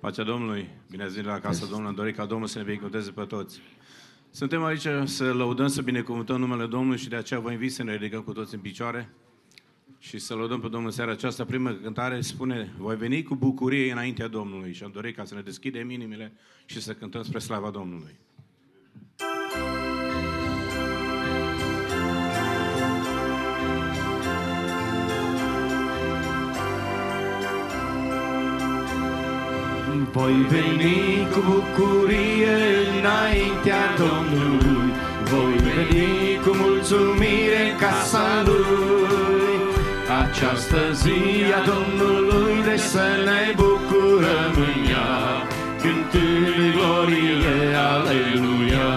Pacea Domnului, bine ați venit la casa Domnului, am dorit ca Domnul să ne binecuvânteze pe toți. Suntem aici să lăudăm, să binecuvântăm numele Domnului și de aceea vă invit să ne ridicăm cu toți în picioare și să lăudăm pe Domnul seara aceasta. Prima cântare spune, voi veni cu bucurie înaintea Domnului și am dorit ca să ne deschidem inimile și să cântăm spre slava Domnului. Voi veni cu bucurie înaintea Domnului, voi veni cu mulțumire în casa Lui. Această zi a Domnului de să ne bucurăm în ea, cântând glorie, aleluia.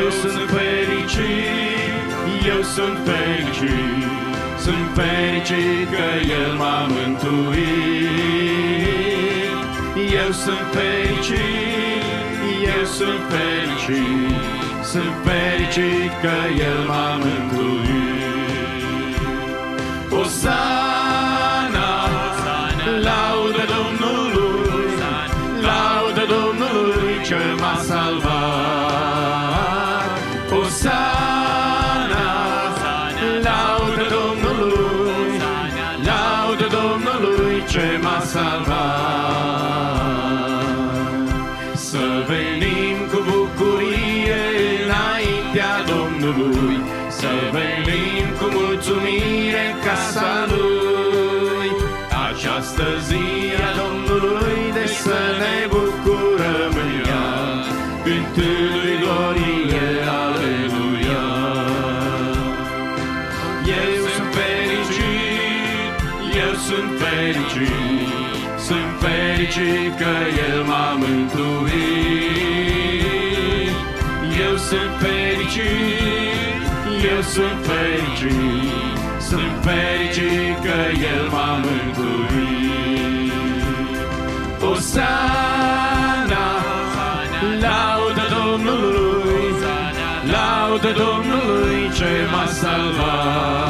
Eu sunt fericit, eu sunt fericit, sunt fericit că El m-a mântuit. Eu sunt fericit, eu sunt fericit, sunt fericit că El m-a mântuit. Osana, fericit că El m-a mântuit. Eu sunt fericit, eu sunt fericit, sunt fericit că El m-a mântuit. Osana, laudă Domnului, laudă Domnului ce m-a salvat.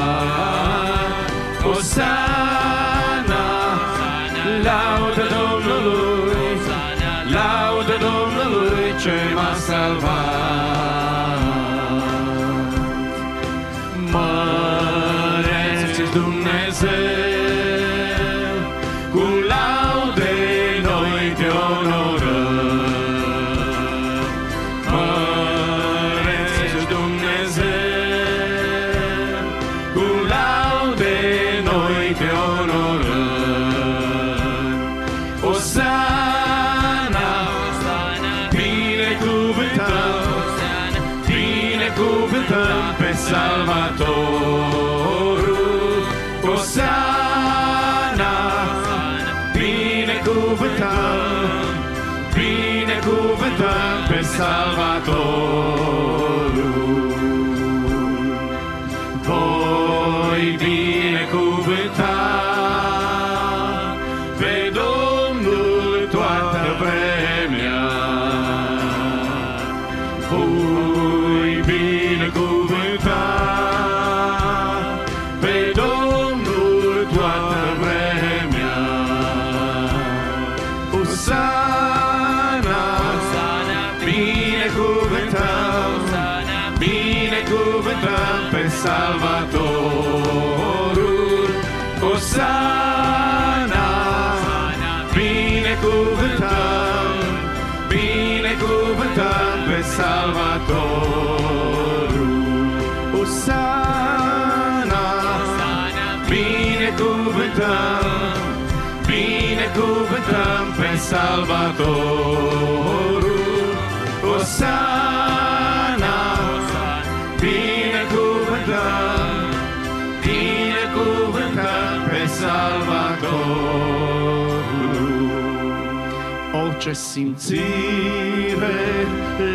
Salvatorul. Osana, binecuvântăm, binecuvântăm pe Salvatorul. Osana, binecuvântăm, binecuvântăm pe Salvatorul. Osana, Orice simțire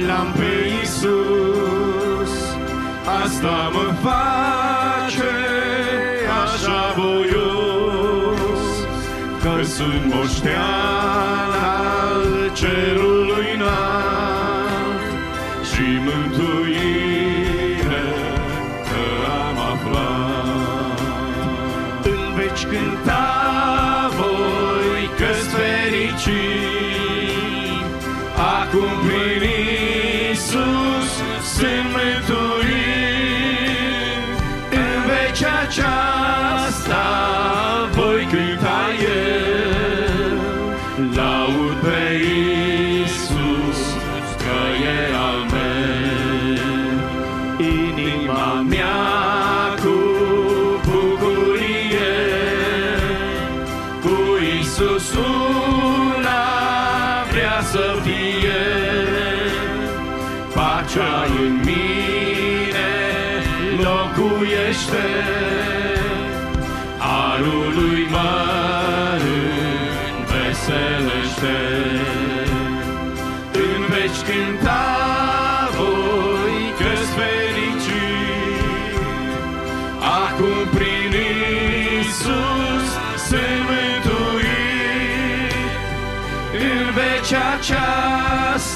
l-am pe Iisus, asta mă face așa voios, că sunt moștean al cerului înalt și mântuire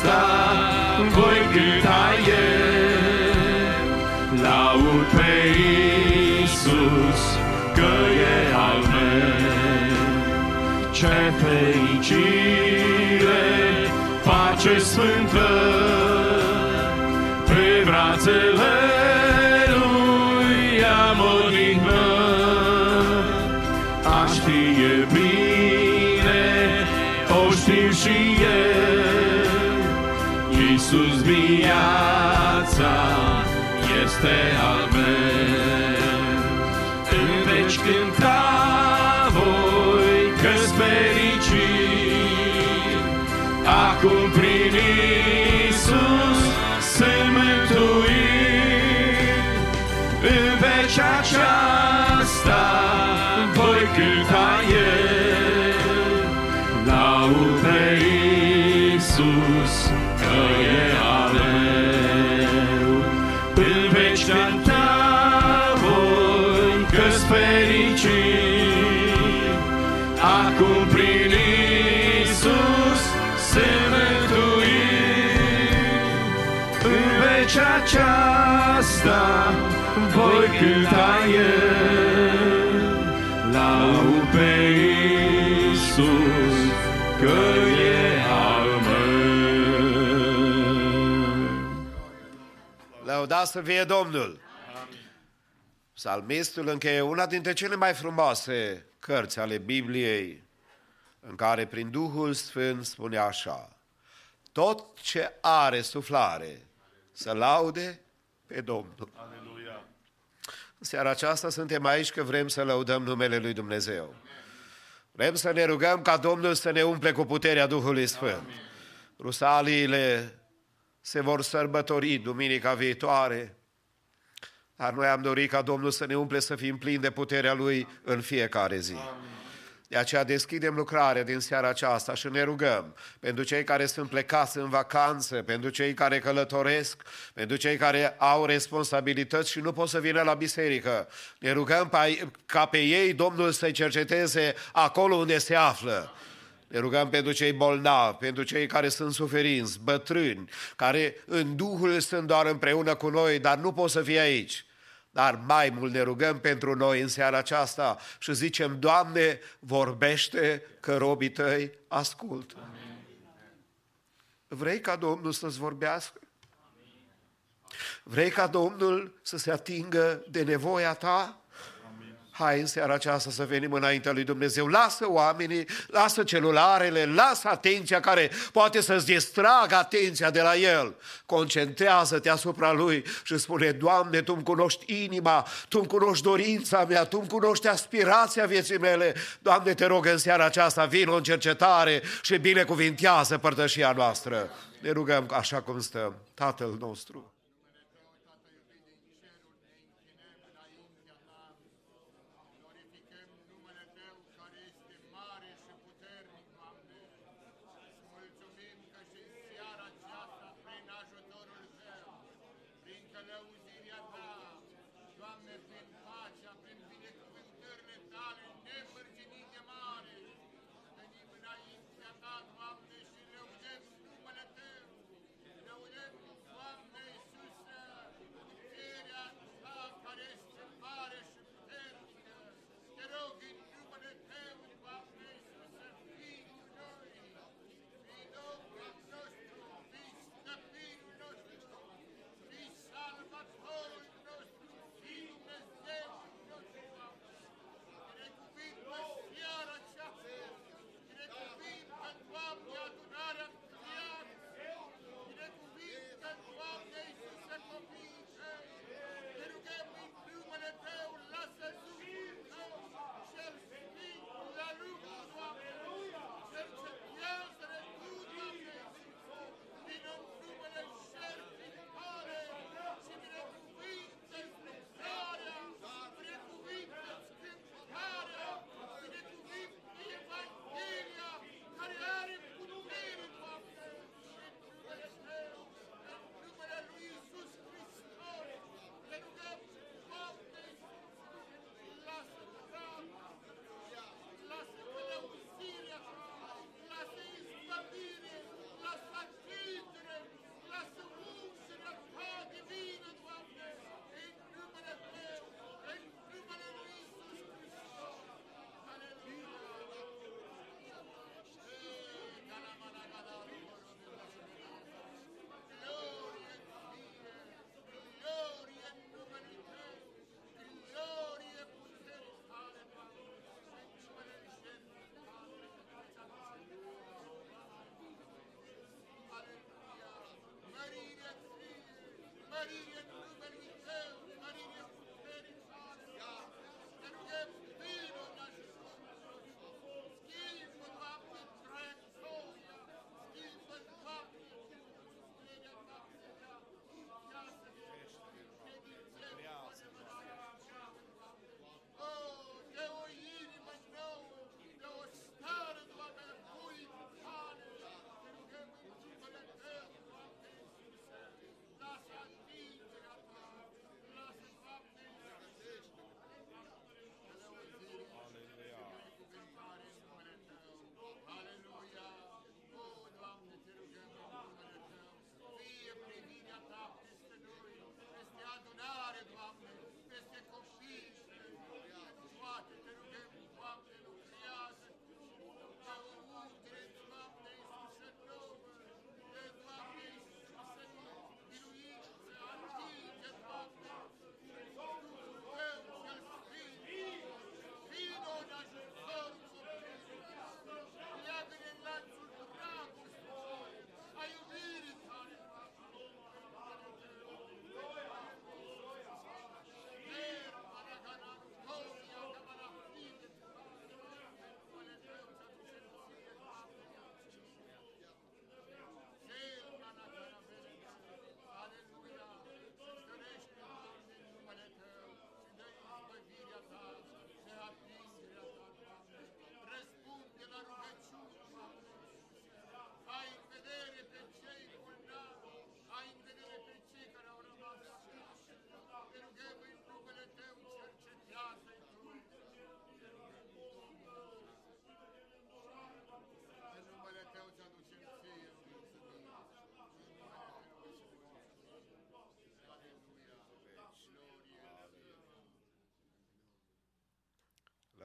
aceasta voi cânta eu, laud pe Iisus că e al meu. Ce fericire, pace sfântă, este să fie Domnul! Psalmistul încheie una dintre cele mai frumoase cărți ale Bibliei, în care prin Duhul Sfânt spune așa, tot ce are suflare să laude pe Domnul. Aleluia. În seara aceasta suntem aici că vrem să lăudăm numele Lui Dumnezeu. Vrem să ne rugăm ca Domnul să ne umple cu puterea Duhului Sfânt. Rusaliile se vor sărbători duminica viitoare, dar noi am dorit ca Domnul să ne umple să fim plini de puterea Lui în fiecare zi. De aceea deschidem lucrarea din seara aceasta și ne rugăm pentru cei care sunt plecați în vacanță, pentru cei care călătoresc, pentru cei care au responsabilități și nu pot să vină la biserică. Ne rugăm pe- ca pe ei Domnul să-i cerceteze acolo unde se află. Ne rugăm pentru cei bolnavi, pentru cei care sunt suferinți, bătrâni, care în Duhul sunt doar împreună cu noi, dar nu pot să fie aici. Dar mai mult ne rugăm pentru noi în seara aceasta și zicem, Doamne, vorbește că robii tăi ascultă. Vrei ca Domnul să-ți vorbească? Vrei ca Domnul să se atingă de nevoia ta? Hai în seara aceasta să venim înaintea lui Dumnezeu. Lasă oamenii, lasă celularele, lasă atenția care poate să-ți distragă atenția de la El. Concentrează-te asupra Lui și spune, Doamne, Tu îmi cunoști inima, Tu îmi cunoști dorința mea, Tu îmi cunoști aspirația vieții mele. Doamne, te rog în seara aceasta, vin în cercetare și binecuvintează părtășia noastră. Ne rugăm așa cum stăm. Tatăl nostru.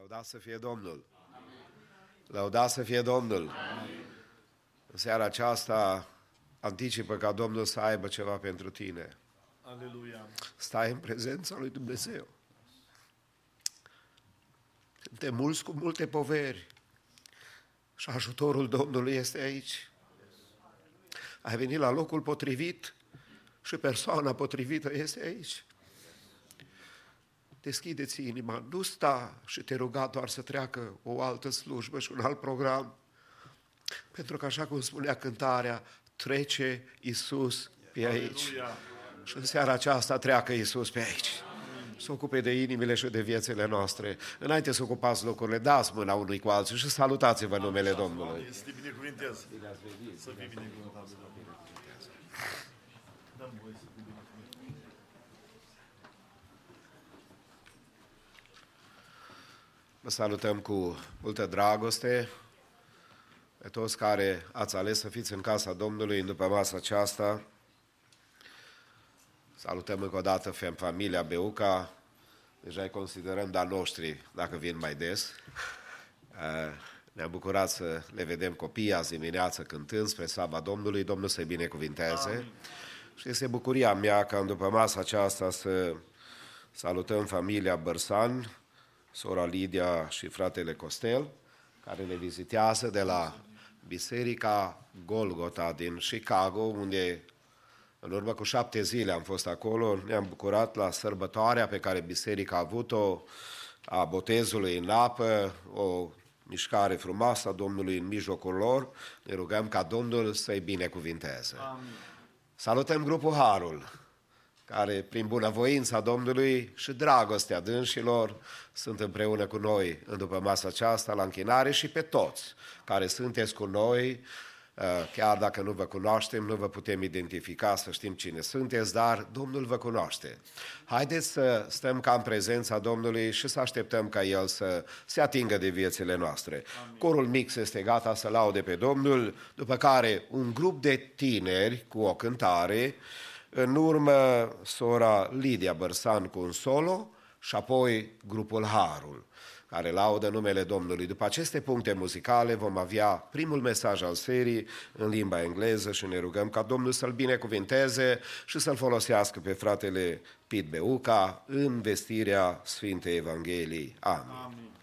Lăudat să fie Domnul! Lăudat să fie Domnul! În seara aceasta anticipă ca Domnul să aibă ceva pentru tine. Aleluia. Stai în prezența lui Dumnezeu. Suntem mulți cu multe poveri și ajutorul Domnului este aici. Ai venit la locul potrivit și persoana potrivită este aici. Deschideți inima, nu sta și te ruga doar să treacă o altă slujbă și un alt program, pentru că așa cum spunea cântarea, trece Isus pe aici. Aleluia. Și în seara aceasta treacă Iisus pe aici. Să ocupe de inimile și de viețile noastre. Înainte să ocupați locurile, dați mâna unui cu alții și salutați-vă în numele Domnului. Să te binecuvintez. Să fii binecuvântat. Dăm voie să te binecuvântez. Vă salutăm cu multă dragoste pe toți care ați ales să fiți în casa Domnului după masa aceasta. Salutăm încă o dată fem familia Beuca, deja îi considerăm de noștri dacă vin mai des. Uh, Ne-am bucurat să le vedem copiii azi dimineață cântând spre slava Domnului, Domnul să-i binecuvinteze. Și este bucuria mea ca după masa aceasta să salutăm familia Bărsan, sora Lidia și fratele Costel, care ne vizitează de la Biserica Golgota din Chicago, unde în urmă cu șapte zile am fost acolo, ne-am bucurat la sărbătoarea pe care biserica a avut-o, a botezului în apă, o mișcare frumoasă a Domnului în mijlocul lor. Ne rugăm ca Domnul să-i binecuvinteze. Salutăm grupul Harul, care prin bunăvoința Domnului și dragostea dânșilor sunt împreună cu noi în după masa aceasta la închinare și pe toți care sunteți cu noi, uh, chiar dacă nu vă cunoaștem, nu vă putem identifica să știm cine sunteți, dar Domnul vă cunoaște. Haideți să stăm ca în prezența Domnului și să așteptăm ca El să se atingă de viețile noastre. Corul mix este gata să laude pe Domnul, după care un grup de tineri cu o cântare, în urmă sora Lidia Bărsan cu un solo și apoi grupul Harul care laudă numele Domnului. După aceste puncte muzicale vom avea primul mesaj al serii în limba engleză și ne rugăm ca Domnul să-l binecuvinteze și să-l folosească pe fratele Pit Beuca în vestirea Sfintei Evangheliei. Amin. Amin.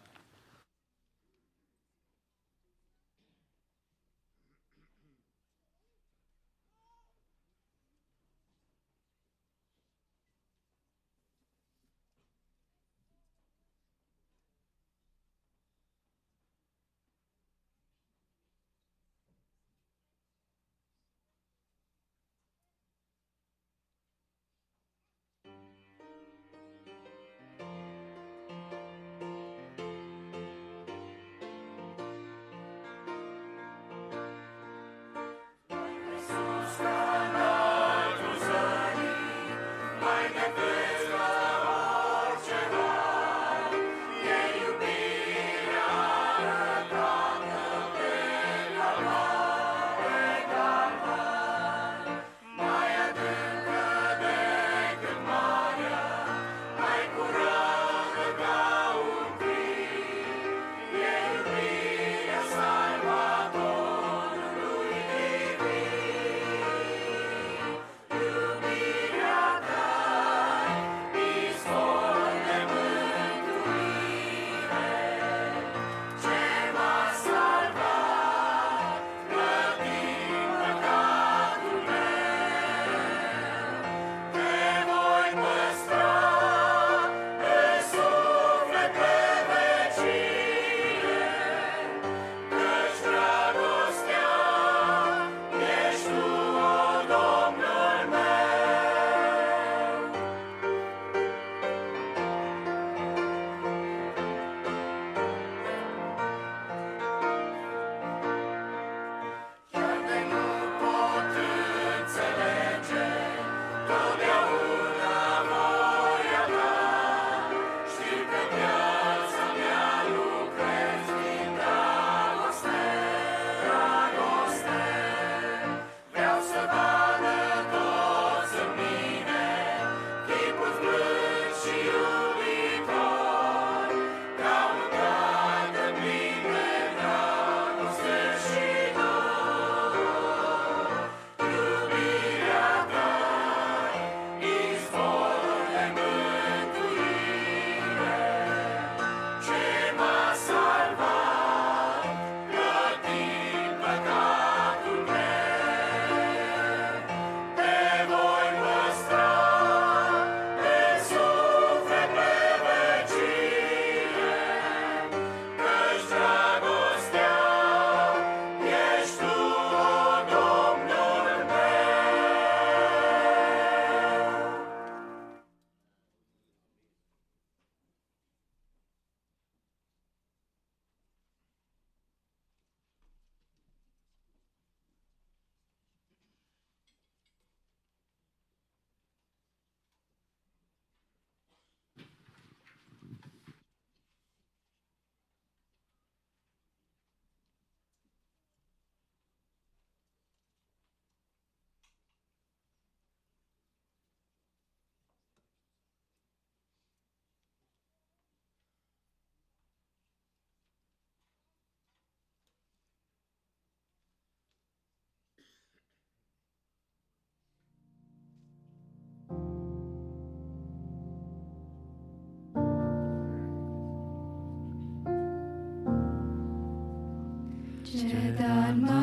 Ce dar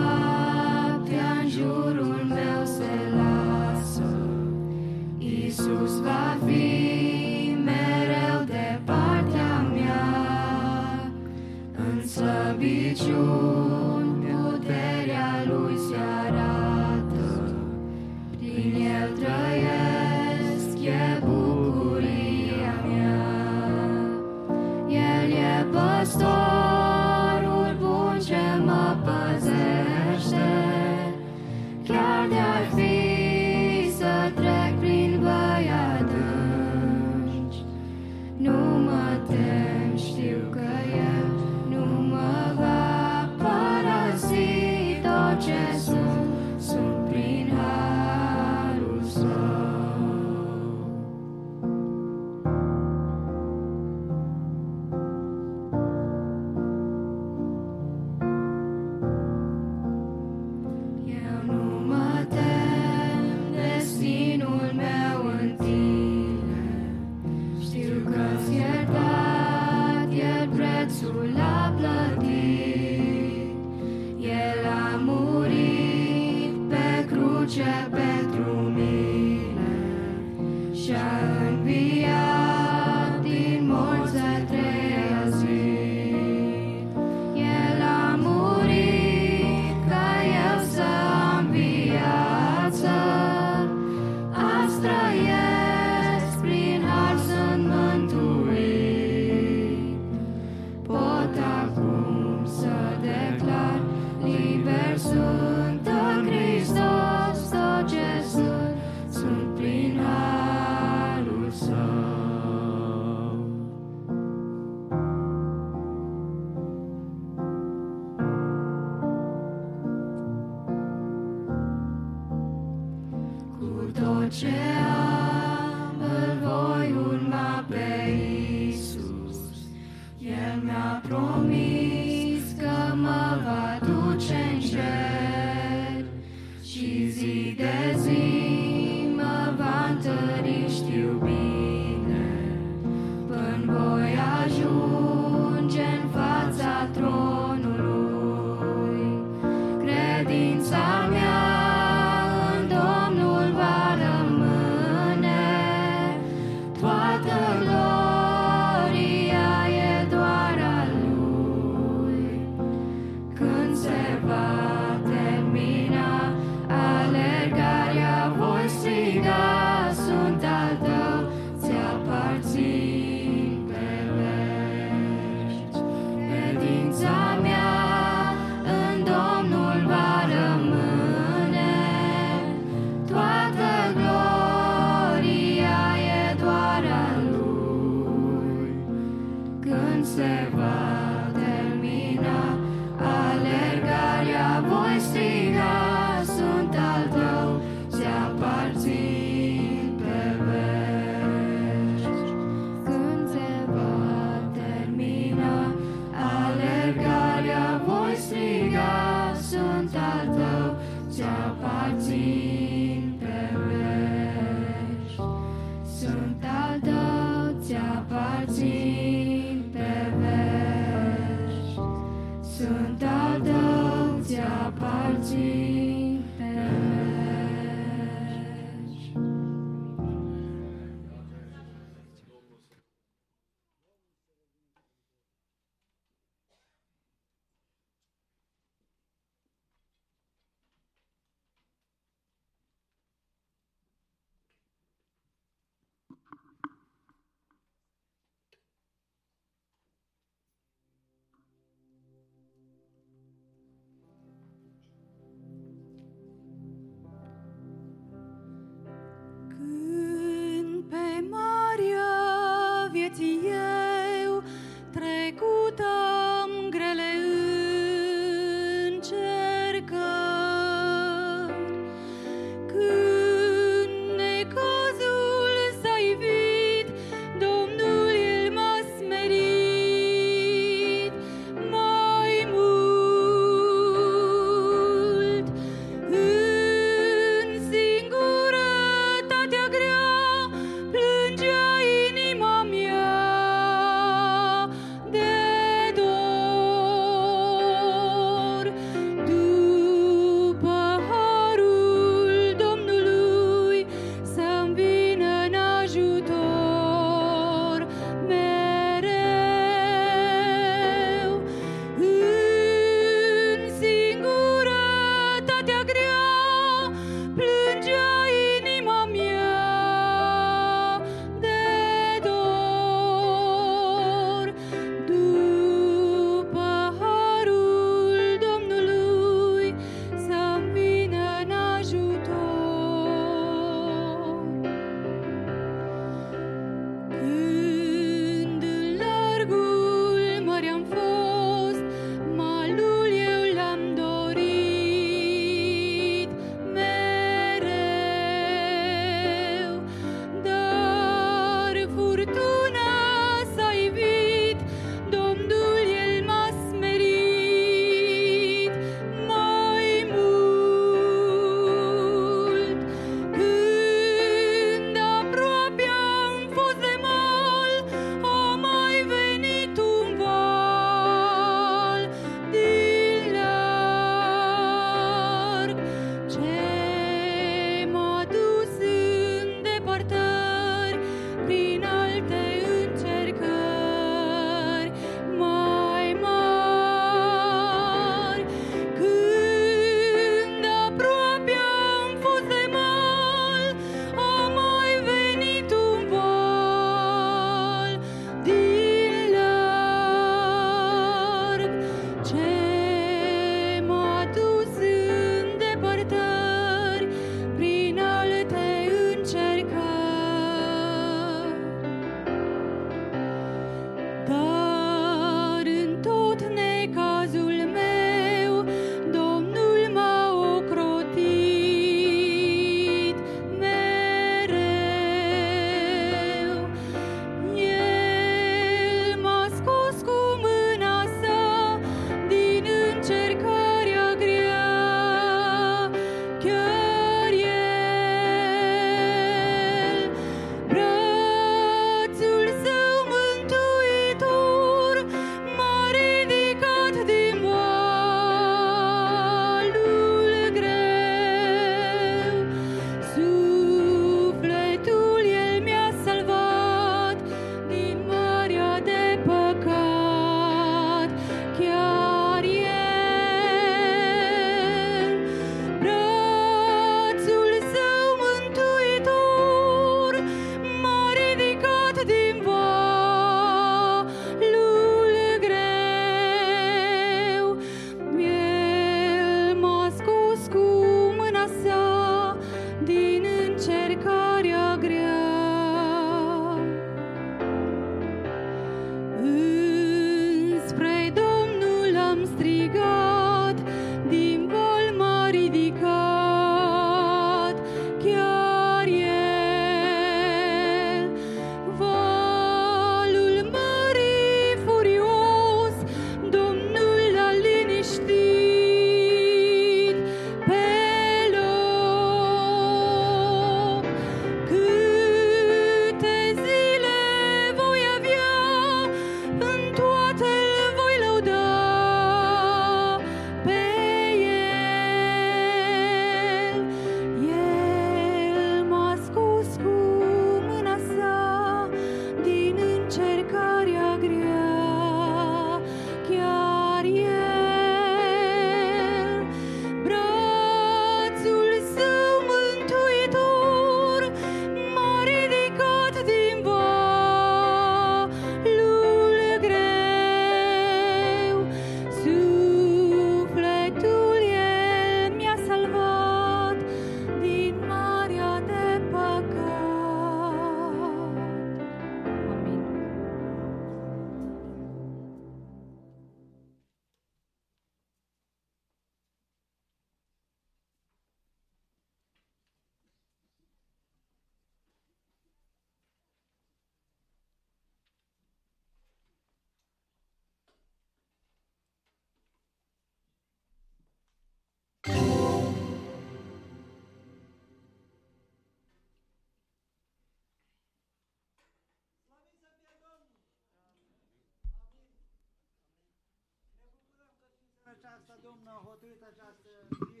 Domnul a hotărât această zi,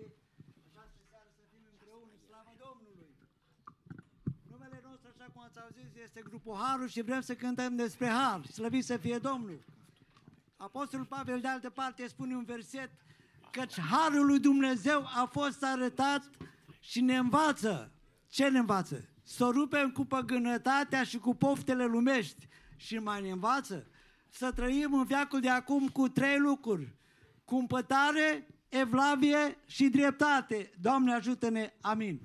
această seară să fim împreună, slavă Domnului! Numele nostru, așa cum ați auzit, este grupul Harul și vrem să cântăm despre Har, slăvit să fie Domnul! Apostolul Pavel, de altă parte, spune un verset, căci Harul lui Dumnezeu a fost arătat și ne învață. Ce ne învață? Să o rupem cu păgânătatea și cu poftele lumești. Și mai ne învață să trăim în veacul de acum cu trei lucruri. Cumpătare, evlavie și dreptate. Doamne ajută-ne. Amin.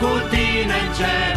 cu tine în cer.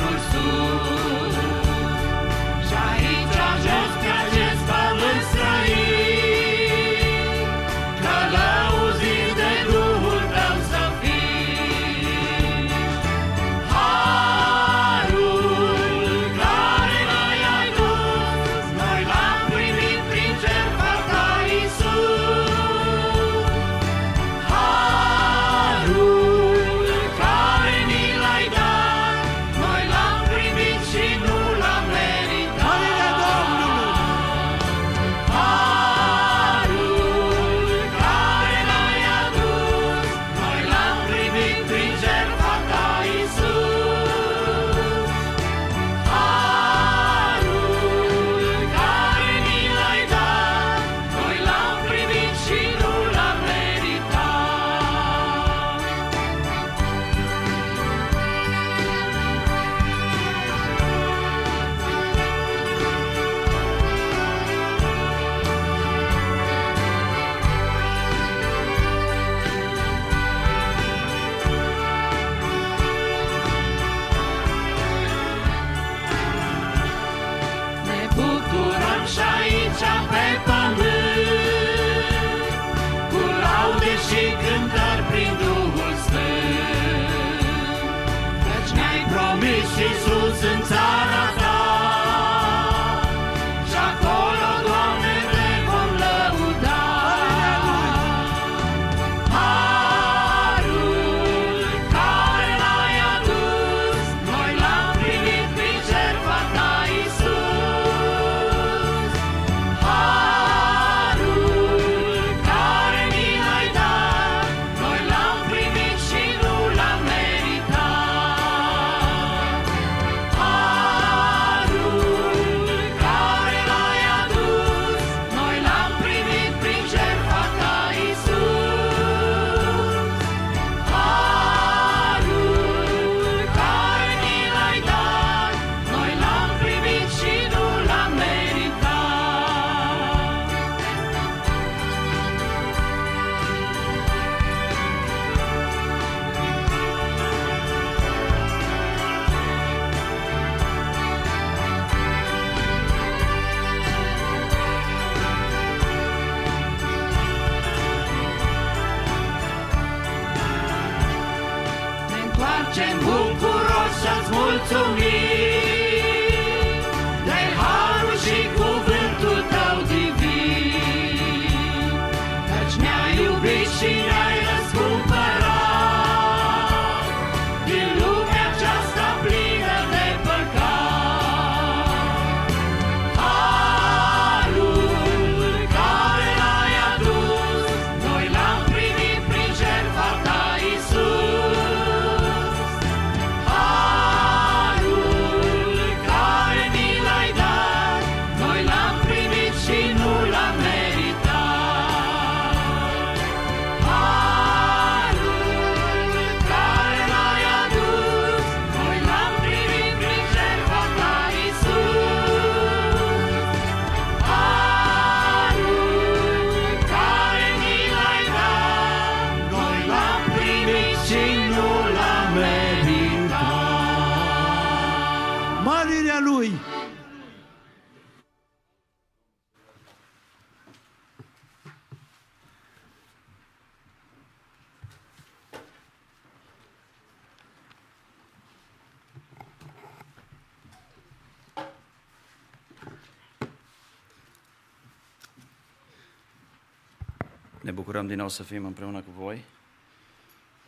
Nou să fim împreună cu voi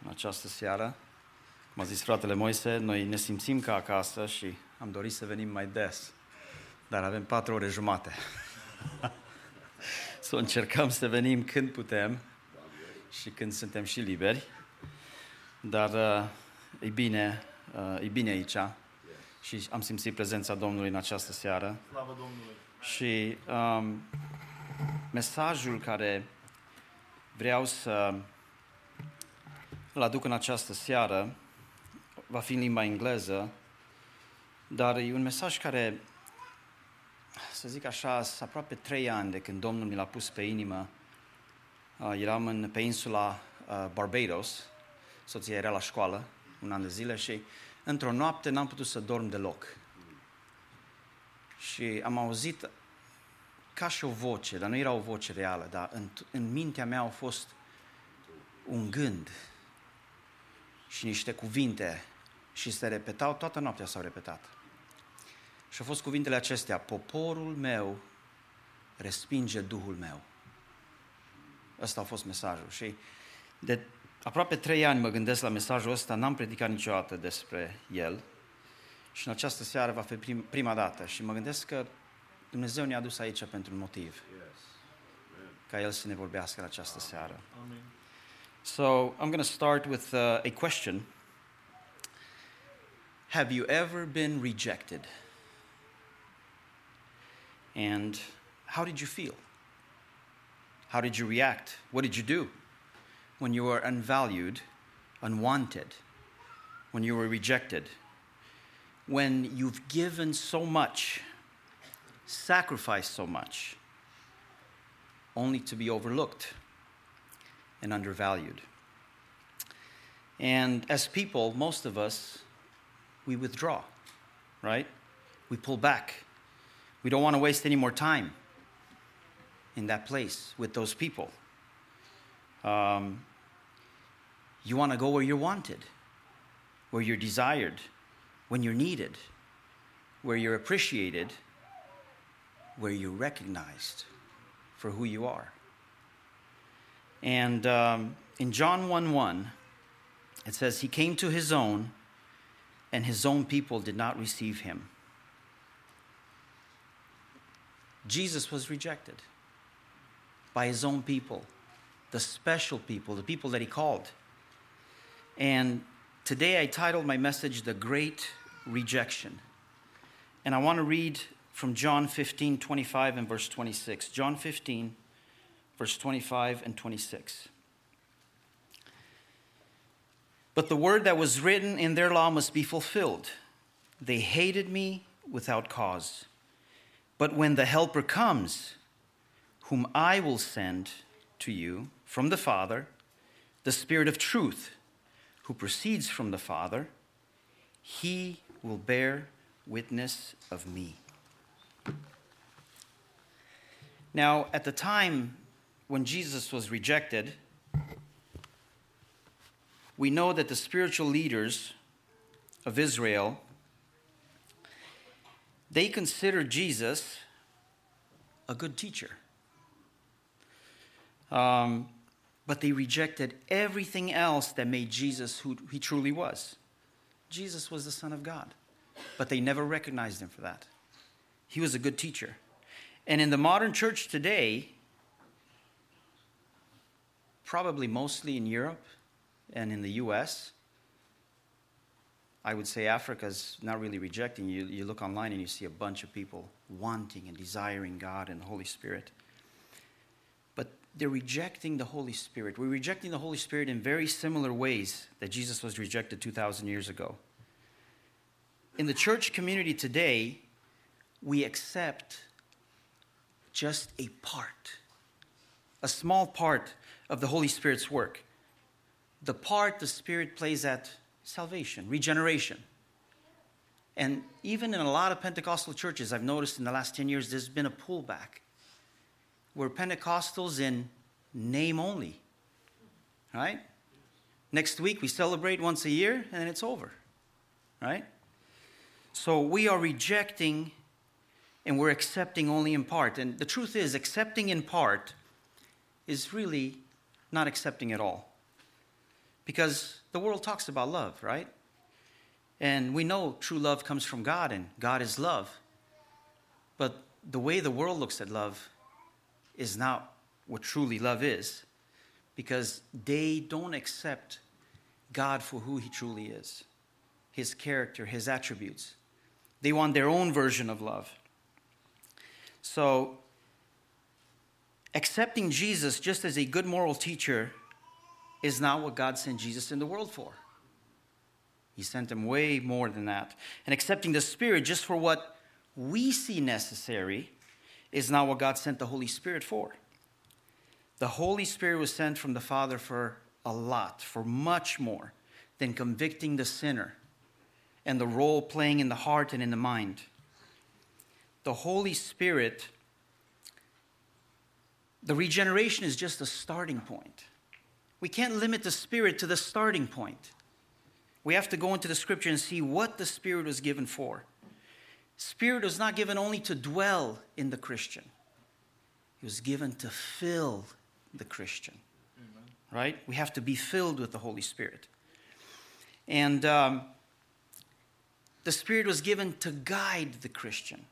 în această seară. Cum a zis fratele Moise, noi ne simțim ca acasă și am dorit să venim mai des, dar avem patru ore jumate. să încercăm să venim când putem și când suntem și liberi. Dar uh, e bine, uh, e bine aici și am simțit prezența Domnului în această seară. Slavă Domnului! Și um, mesajul care vreau să îl aduc în această seară va fi în limba engleză, dar e un mesaj care, să zic așa, sunt aproape trei ani de când Domnul mi l-a pus pe inimă. Uh, Eram în, pe insula uh, Barbados, soția era la școală un an de zile și într-o noapte n-am putut să dorm deloc. Și am auzit ca și o voce, dar nu era o voce reală, dar în, în mintea mea au fost un gând și niște cuvinte și se repetau, toată noaptea s-au repetat. Și au fost cuvintele acestea, poporul meu respinge Duhul meu. Ăsta a fost mesajul și de aproape trei ani mă gândesc la mesajul ăsta, n-am predicat niciodată despre el și în această seară va fi prim, prima dată și mă gândesc că Dumnezeu ne-a aici pentru un motiv. Ca El să ne vorbească în această seară. So I'm going to start with uh, a question. Have you ever been rejected? And how did you feel? How did you react? What did you do when you were unvalued, unwanted, when you were rejected? When you've given so much, sacrificed so much, only to be overlooked and undervalued. And as people, most of us, we withdraw, right? We pull back. We don't want to waste any more time in that place with those people. Um, you want to go where you're wanted, where you're desired, when you're needed, where you're appreciated, where you're recognized for who you are. And um, in John 1 1, it says, He came to his own, and his own people did not receive him. Jesus was rejected by his own people, the special people, the people that he called. And today I titled my message, The Great Rejection. And I want to read from John 15, 25, and verse 26. John 15, verse 25 and 26. But the word that was written in their law must be fulfilled. They hated me without cause. But when the Helper comes, whom I will send to you from the Father, the Spirit of truth, who proceeds from the Father, he will bear witness of me. Now, at the time when Jesus was rejected, we know that the spiritual leaders of Israel, they considered Jesus a good teacher. Um, but they rejected everything else that made Jesus who he truly was. Jesus was the Son of God, but they never recognized him for that. He was a good teacher. And in the modern church today, probably mostly in Europe and in the US, I would say Africa's not really rejecting you. You look online and you see a bunch of people wanting and desiring God and the Holy Spirit. But they're rejecting the Holy Spirit. We're rejecting the Holy Spirit in very similar ways that Jesus was rejected 2,000 years ago. In the church community today, we accept just a part, a small part of the Holy Spirit's work. The part the Spirit plays at salvation, regeneration. And even in a lot of Pentecostal churches, I've noticed in the last 10 years, there's been a pullback where Pentecostals in name only, right? Next week, we celebrate once a year and then it's over, right? So we are rejecting and we're accepting only in part. And the truth is, accepting in part is really not accepting at all. Because the world talks about love, right? And we know true love comes from God, and God is love. But the way the world looks at love is not what truly love is, because they don't accept God for who He truly is His character, His attributes. They want their own version of love. So, accepting Jesus just as a good moral teacher is not what God sent Jesus in the world for. He sent him way more than that. And accepting the Spirit just for what we see necessary is not what God sent the Holy Spirit for. The Holy Spirit was sent from the Father for a lot, for much more than convicting the sinner and the role playing in the heart and in the mind. The Holy Spirit, the regeneration is just a starting point. We can't limit the Spirit to the starting point. We have to go into the scripture and see what the Spirit was given for. Spirit was not given only to dwell in the Christian, He was given to fill the Christian. Amen. Right? We have to be filled with the Holy Spirit. And um, the Spirit was given to guide the Christian,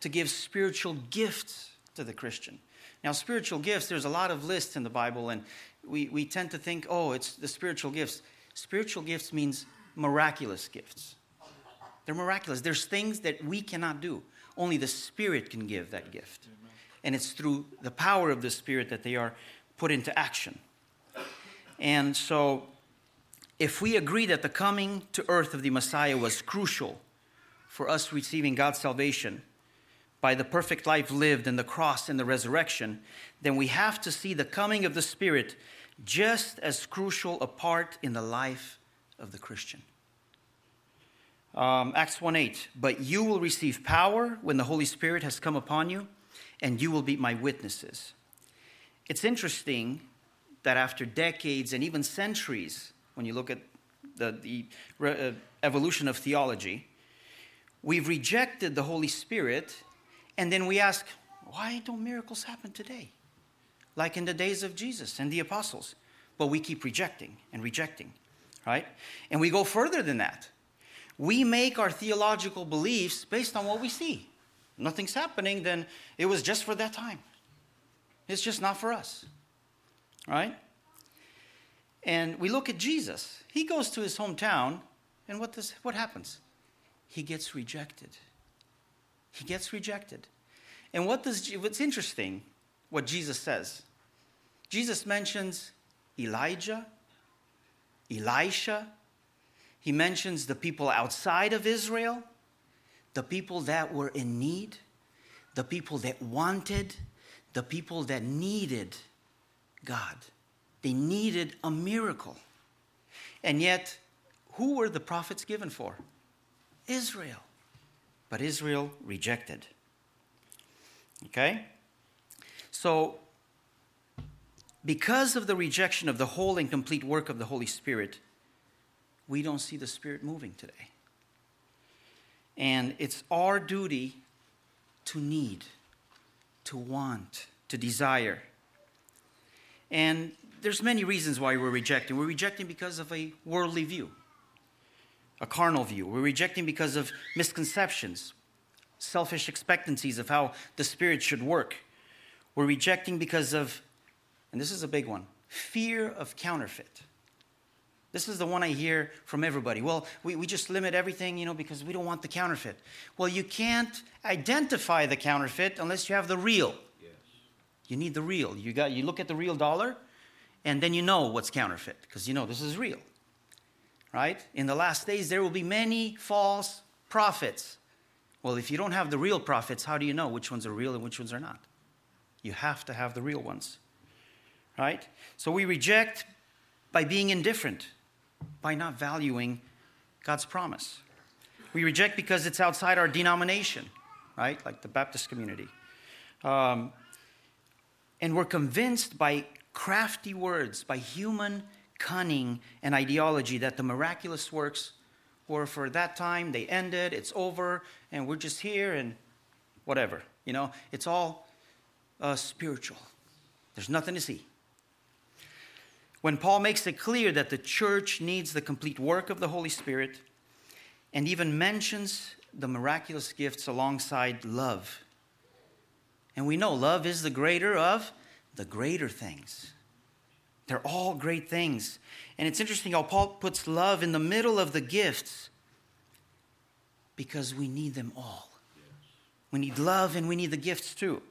to give spiritual gifts to the Christian. Now, spiritual gifts, there's a lot of lists in the Bible, and we, we tend to think, oh, it's the spiritual gifts. Spiritual gifts means miraculous gifts. They're miraculous. There's things that we cannot do. Only the Spirit can give that gift. And it's through the power of the Spirit that they are put into action. And so, if we agree that the coming to earth of the Messiah was crucial for us receiving God's salvation by the perfect life lived and the cross and the resurrection, then we have to see the coming of the Spirit just as crucial a part in the life of the Christian. Um, Acts 1 8, but you will receive power when the Holy Spirit has come upon you, and you will be my witnesses. It's interesting that after decades and even centuries, when you look at the, the uh, evolution of theology, we've rejected the Holy Spirit, and then we ask, why don't miracles happen today? like in the days of Jesus and the apostles. But we keep rejecting and rejecting, right? And we go further than that. We make our theological beliefs based on what we see. Nothing's happening, then it was just for that time. It's just not for us, right? And we look at Jesus. He goes to his hometown, and what, does, what happens? He gets rejected. He gets rejected. And what does, what's interesting, what Jesus says. Jesus mentions Elijah, Elisha. He mentions the people outside of Israel, the people that were in need, the people that wanted, the people that needed God. They needed a miracle. And yet, who were the prophets given for? Israel. But Israel rejected. Okay? So, because of the rejection of the whole and complete work of the Holy Spirit, we don't see the Spirit moving today. And it's our duty to need, to want, to desire. And there's many reasons why we're rejecting. We're rejecting because of a worldly view, a carnal view. We're rejecting because of misconceptions, selfish expectancies of how the Spirit should work. We're rejecting because of, and this is a big one, fear of counterfeit. This is the one I hear from everybody. Well, we, we just limit everything, you know, because we don't want the counterfeit. Well, you can't identify the counterfeit unless you have the real. Yes. You need the real. You, got, you look at the real dollar, and then you know what's counterfeit, because you know this is real. Right? In the last days, there will be many false prophets. Well, if you don't have the real prophets, how do you know which ones are real and which ones are not? You have to have the real ones. Right? So we reject by being indifferent by not valuing God's promise. We reject because it's outside our denomination, right? Like the Baptist community. Um, and we're convinced by crafty words, by human cunning and ideology that the miraculous works were for that time, they ended, it's over, and we're just here and whatever. You know, it's all uh, spiritual. There's nothing to see when Paul makes it clear that the church needs the complete work of the Holy Spirit and even mentions the miraculous gifts alongside love. And we know love is the greater of the greater things. They're all great things. And it's interesting how Paul puts love in the middle of the gifts because we need them all. We need love and we need the gifts too.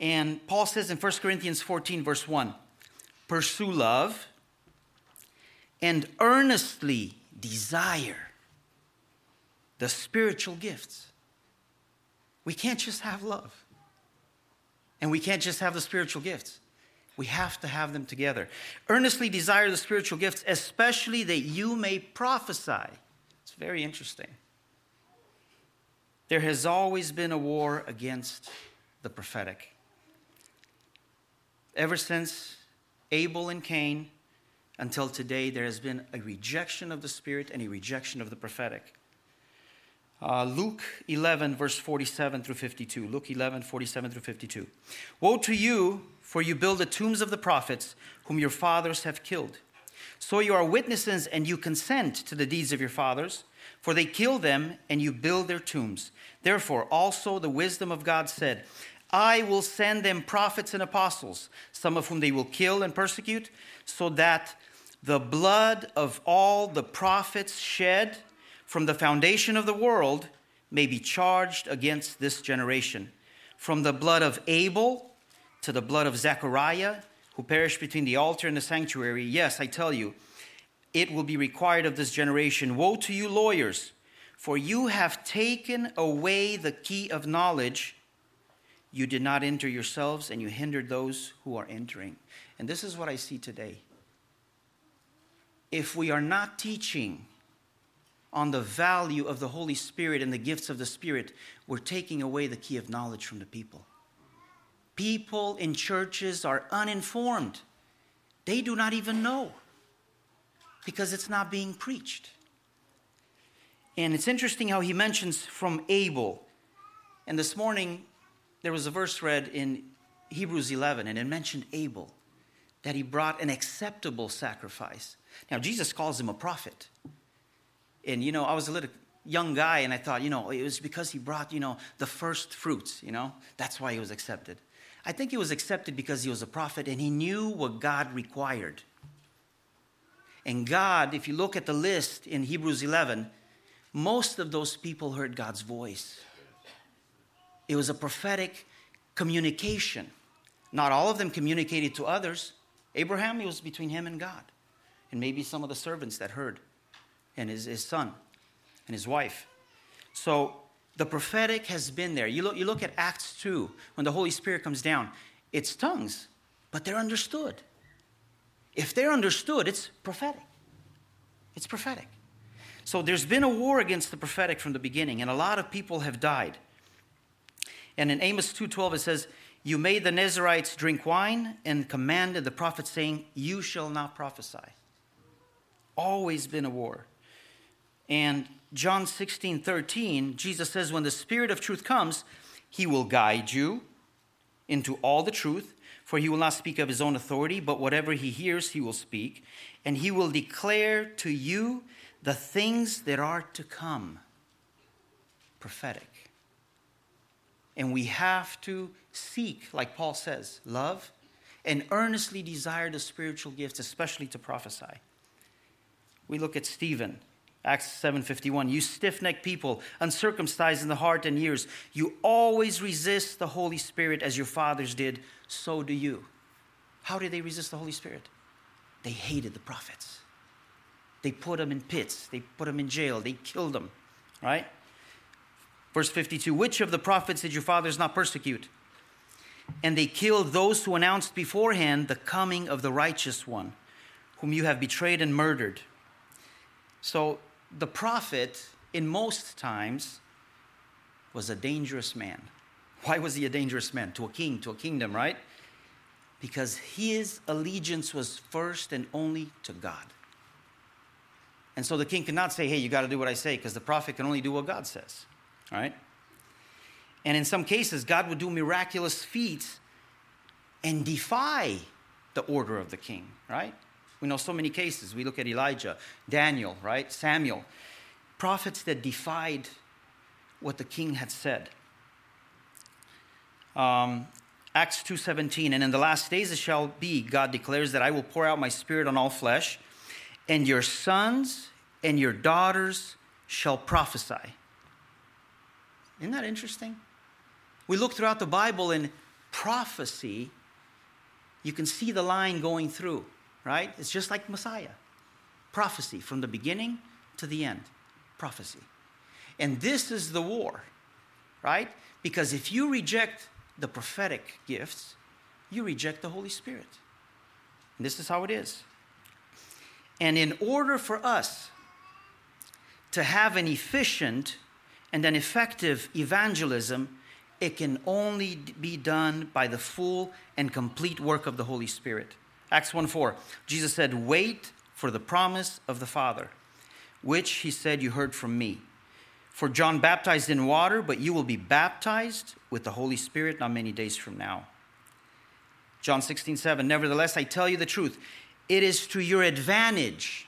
And Paul says in 1 Corinthians 14, verse 1 pursue love, and earnestly desire the spiritual gifts. We can't just have love, and we can't just have the spiritual gifts. We have to have them together. Earnestly desire the spiritual gifts, especially that you may prophesy. It's very interesting. There has always been a war against the prophetic. Ever since Abel and Cain, until today, there has been a rejection of the Spirit and a rejection of the prophetic. Uh, Luke 11, verse 47 through 52. Luke 11, 47 through 52. Woe to you, for you build the tombs of the prophets whom your fathers have killed. So you are witnesses and you consent to the deeds of your fathers, for they kill them and you build their tombs. Therefore, also the wisdom of God said, I will send them prophets and apostles, some of whom they will kill and persecute, so that the blood of all the prophets shed from the foundation of the world may be charged against this generation. From the blood of Abel to the blood of Zechariah, who perished between the altar and the sanctuary, yes, I tell you, it will be required of this generation. Woe to you, lawyers, for you have taken away the key of knowledge. You did not enter yourselves, and you hindered those who are entering. And this is what I see today. If we are not teaching on the value of the Holy Spirit and the gifts of the Spirit, we're taking away the key of knowledge from the people. People in churches are uninformed, they do not even know because it's not being preached. And it's interesting how he mentions from Abel. And this morning, there was a verse read in Hebrews 11, and it mentioned Abel, that he brought an acceptable sacrifice. Now, Jesus calls him a prophet. And, you know, I was a little young guy, and I thought, you know, it was because he brought, you know, the first fruits, you know, that's why he was accepted. I think he was accepted because he was a prophet and he knew what God required. And God, if you look at the list in Hebrews 11, most of those people heard God's voice. It was a prophetic communication. Not all of them communicated to others. Abraham, it was between him and God. And maybe some of the servants that heard, and his, his son and his wife. So the prophetic has been there. You look, you look at Acts 2, when the Holy Spirit comes down, it's tongues, but they're understood. If they're understood, it's prophetic. It's prophetic. So there's been a war against the prophetic from the beginning, and a lot of people have died. And in Amos 2:12 it says, "You made the Nazarites drink wine and commanded the prophets saying, you shall not prophesy." Always been a war. And John 16, 13, Jesus says, When the Spirit of truth comes, he will guide you into all the truth, for he will not speak of his own authority, but whatever he hears, he will speak, and he will declare to you the things that are to come. Prophetic. And we have to seek, like Paul says, love and earnestly desire the spiritual gifts, especially to prophesy. We look at Stephen, Acts 7:51. You stiff-necked people, uncircumcised in the heart and ears, you always resist the Holy Spirit as your fathers did, so do you. How did they resist the Holy Spirit? They hated the prophets. They put them in pits, they put them in jail, they killed them, right? Verse 52 Which of the prophets did your fathers not persecute? And they killed those who announced beforehand the coming of the righteous one, whom you have betrayed and murdered. So the prophet, in most times, was a dangerous man. Why was he a dangerous man? To a king, to a kingdom, right? Because his allegiance was first and only to God. And so the king could not say, hey, you got to do what I say, because the prophet can only do what God says, right? And in some cases, God would do miraculous feats and defy the order of the king, right? We know so many cases. We look at Elijah, Daniel, right? Samuel. Prophets that defied what the king had said. Um, Acts 2:17 and in the last days it shall be God declares that I will pour out my spirit on all flesh and your sons and your daughters shall prophesy. Isn't that interesting? We look throughout the Bible and prophecy, you can see the line going through, right? It's just like Messiah. Prophecy from the beginning to the end. Prophecy. And this is the war, right? Because if you reject the prophetic gifts, you reject the Holy Spirit. And this is how it is. And in order for us to have an efficient and an effective evangelism, it can only be done by the full and complete work of the Holy Spirit. Acts 1 4, Jesus said, Wait for the promise of the Father, which he said you heard from me. For John baptized in water, but you will be baptized with the Holy Spirit not many days from now. John 16 7, Nevertheless, I tell you the truth, it is to your advantage.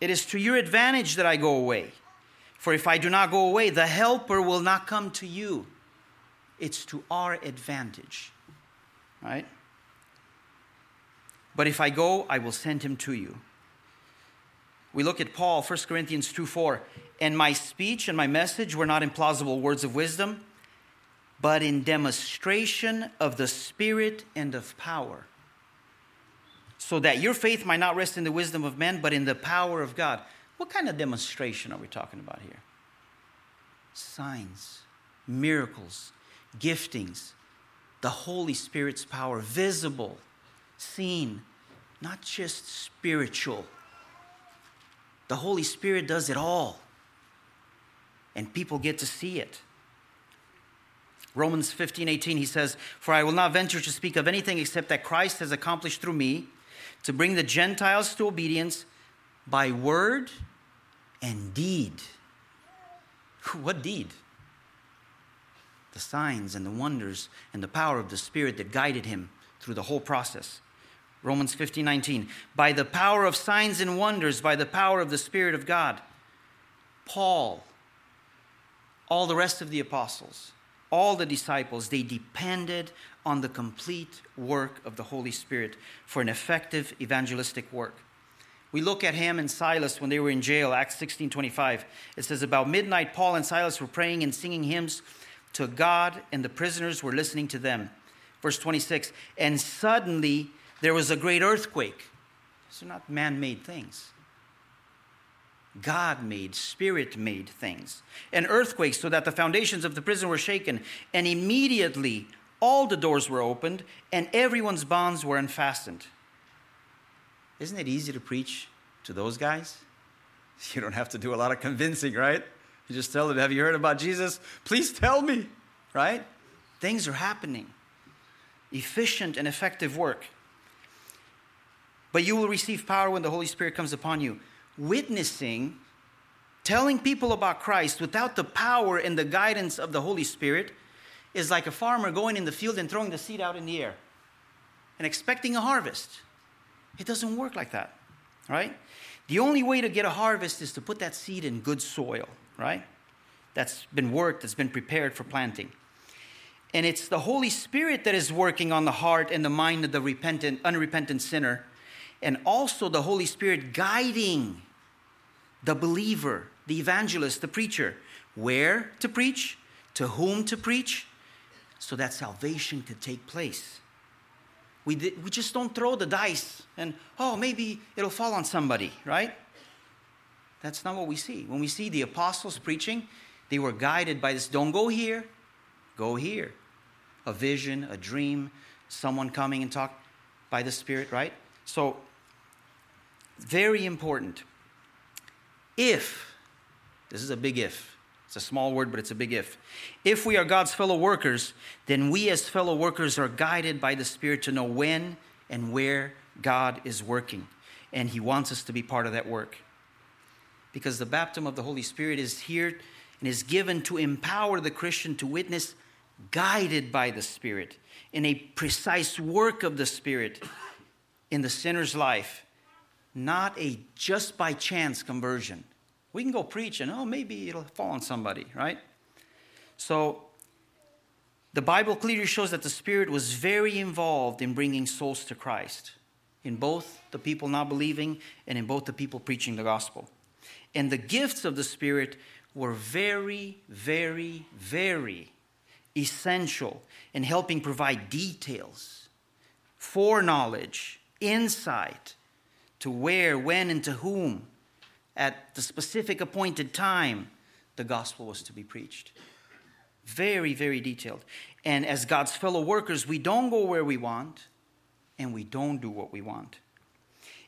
It is to your advantage that I go away. For if I do not go away, the helper will not come to you. It's to our advantage. Right? But if I go, I will send him to you. We look at Paul, 1 Corinthians 2 4. And my speech and my message were not in plausible words of wisdom, but in demonstration of the Spirit and of power. So that your faith might not rest in the wisdom of men, but in the power of God. What kind of demonstration are we talking about here? Signs, miracles, giftings, the Holy Spirit's power, visible, seen, not just spiritual. The Holy Spirit does it all, and people get to see it. Romans 15, 18, he says, For I will not venture to speak of anything except that Christ has accomplished through me to bring the Gentiles to obedience by word and deed. What deed? The signs and the wonders and the power of the Spirit that guided him through the whole process. Romans 15 19. By the power of signs and wonders, by the power of the Spirit of God. Paul, all the rest of the apostles, all the disciples, they depended on the complete work of the Holy Spirit for an effective evangelistic work. We look at him and Silas when they were in jail, Acts 16 25. It says, About midnight, Paul and Silas were praying and singing hymns to God, and the prisoners were listening to them. Verse 26, and suddenly there was a great earthquake. These are not man made things. God made, Spirit made things. An earthquake, so that the foundations of the prison were shaken, and immediately all the doors were opened, and everyone's bonds were unfastened. Isn't it easy to preach to those guys? You don't have to do a lot of convincing, right? You just tell them, Have you heard about Jesus? Please tell me, right? Things are happening. Efficient and effective work. But you will receive power when the Holy Spirit comes upon you. witnessing, telling people about Christ without the power and the guidance of the Holy Spirit is like a farmer going in the field and throwing the seed out in the air and expecting a harvest. It doesn't work like that, right? The only way to get a harvest is to put that seed in good soil, right? That's been worked, that's been prepared for planting. And it's the Holy Spirit that is working on the heart and the mind of the repentant, unrepentant sinner, and also the Holy Spirit guiding the believer, the evangelist, the preacher, where to preach, to whom to preach, so that salvation could take place. We, we just don't throw the dice and, oh, maybe it'll fall on somebody, right? That's not what we see. When we see the apostles preaching, they were guided by this don't go here, go here. A vision, a dream, someone coming and talk by the Spirit, right? So, very important. If, this is a big if, it's a small word, but it's a big if. If we are God's fellow workers, then we as fellow workers are guided by the Spirit to know when and where God is working. And He wants us to be part of that work. Because the baptism of the Holy Spirit is here and is given to empower the Christian to witness guided by the Spirit in a precise work of the Spirit in the sinner's life, not a just by chance conversion. We can go preach and, oh, maybe it'll fall on somebody, right? So, the Bible clearly shows that the Spirit was very involved in bringing souls to Christ, in both the people not believing and in both the people preaching the gospel. And the gifts of the Spirit were very, very, very essential in helping provide details, foreknowledge, insight to where, when, and to whom at the specific appointed time the gospel was to be preached. Very, very detailed. And as God's fellow workers, we don't go where we want and we don't do what we want.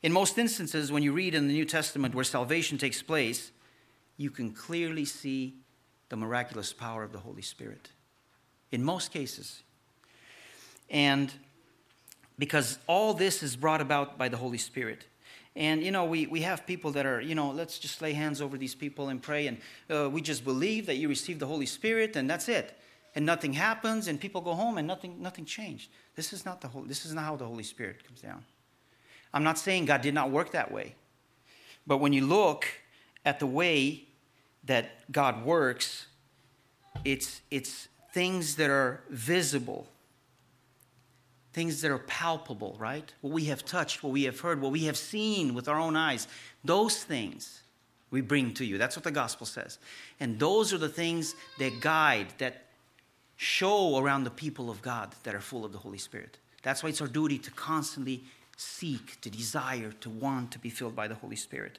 In most instances, when you read in the New Testament where salvation takes place, you can clearly see the miraculous power of the Holy Spirit. In most cases. And because all this is brought about by the Holy Spirit. And, you know, we, we have people that are, you know, let's just lay hands over these people and pray. And uh, we just believe that you receive the Holy Spirit and that's it. And nothing happens and people go home and nothing, nothing changed. This is, not the Holy, this is not how the Holy Spirit comes down. I'm not saying God did not work that way. But when you look at the way that God works, it's, it's things that are visible things that are palpable, right? What we have touched, what we have heard, what we have seen with our own eyes, those things we bring to you. That's what the gospel says. And those are the things that guide, that show around the people of God that are full of the Holy Spirit. That's why it's our duty to constantly seek, to desire, to want to be filled by the Holy Spirit.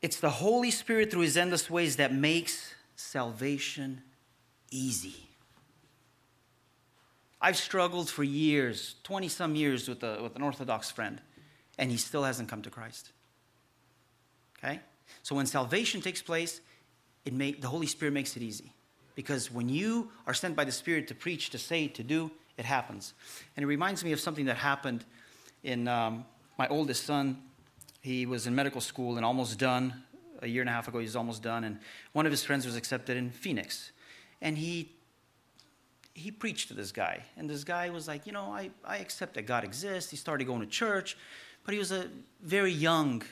It's the Holy Spirit through his endless ways that makes salvation easy. I've struggled for years, 20 some years, with, a, with an Orthodox friend, and he still hasn't come to Christ. Okay? So when salvation takes place, it may, the Holy Spirit makes it easy. Because when you are sent by the Spirit to preach, to say, to do, it happens. And it reminds me of something that happened in um, my oldest son. He was in medical school and almost done. A year and a half ago, he was almost done. And one of his friends was accepted in Phoenix. And he he preached to this guy. And this guy was like, you know, I, I accept that God exists. He started going to church, but he was a very young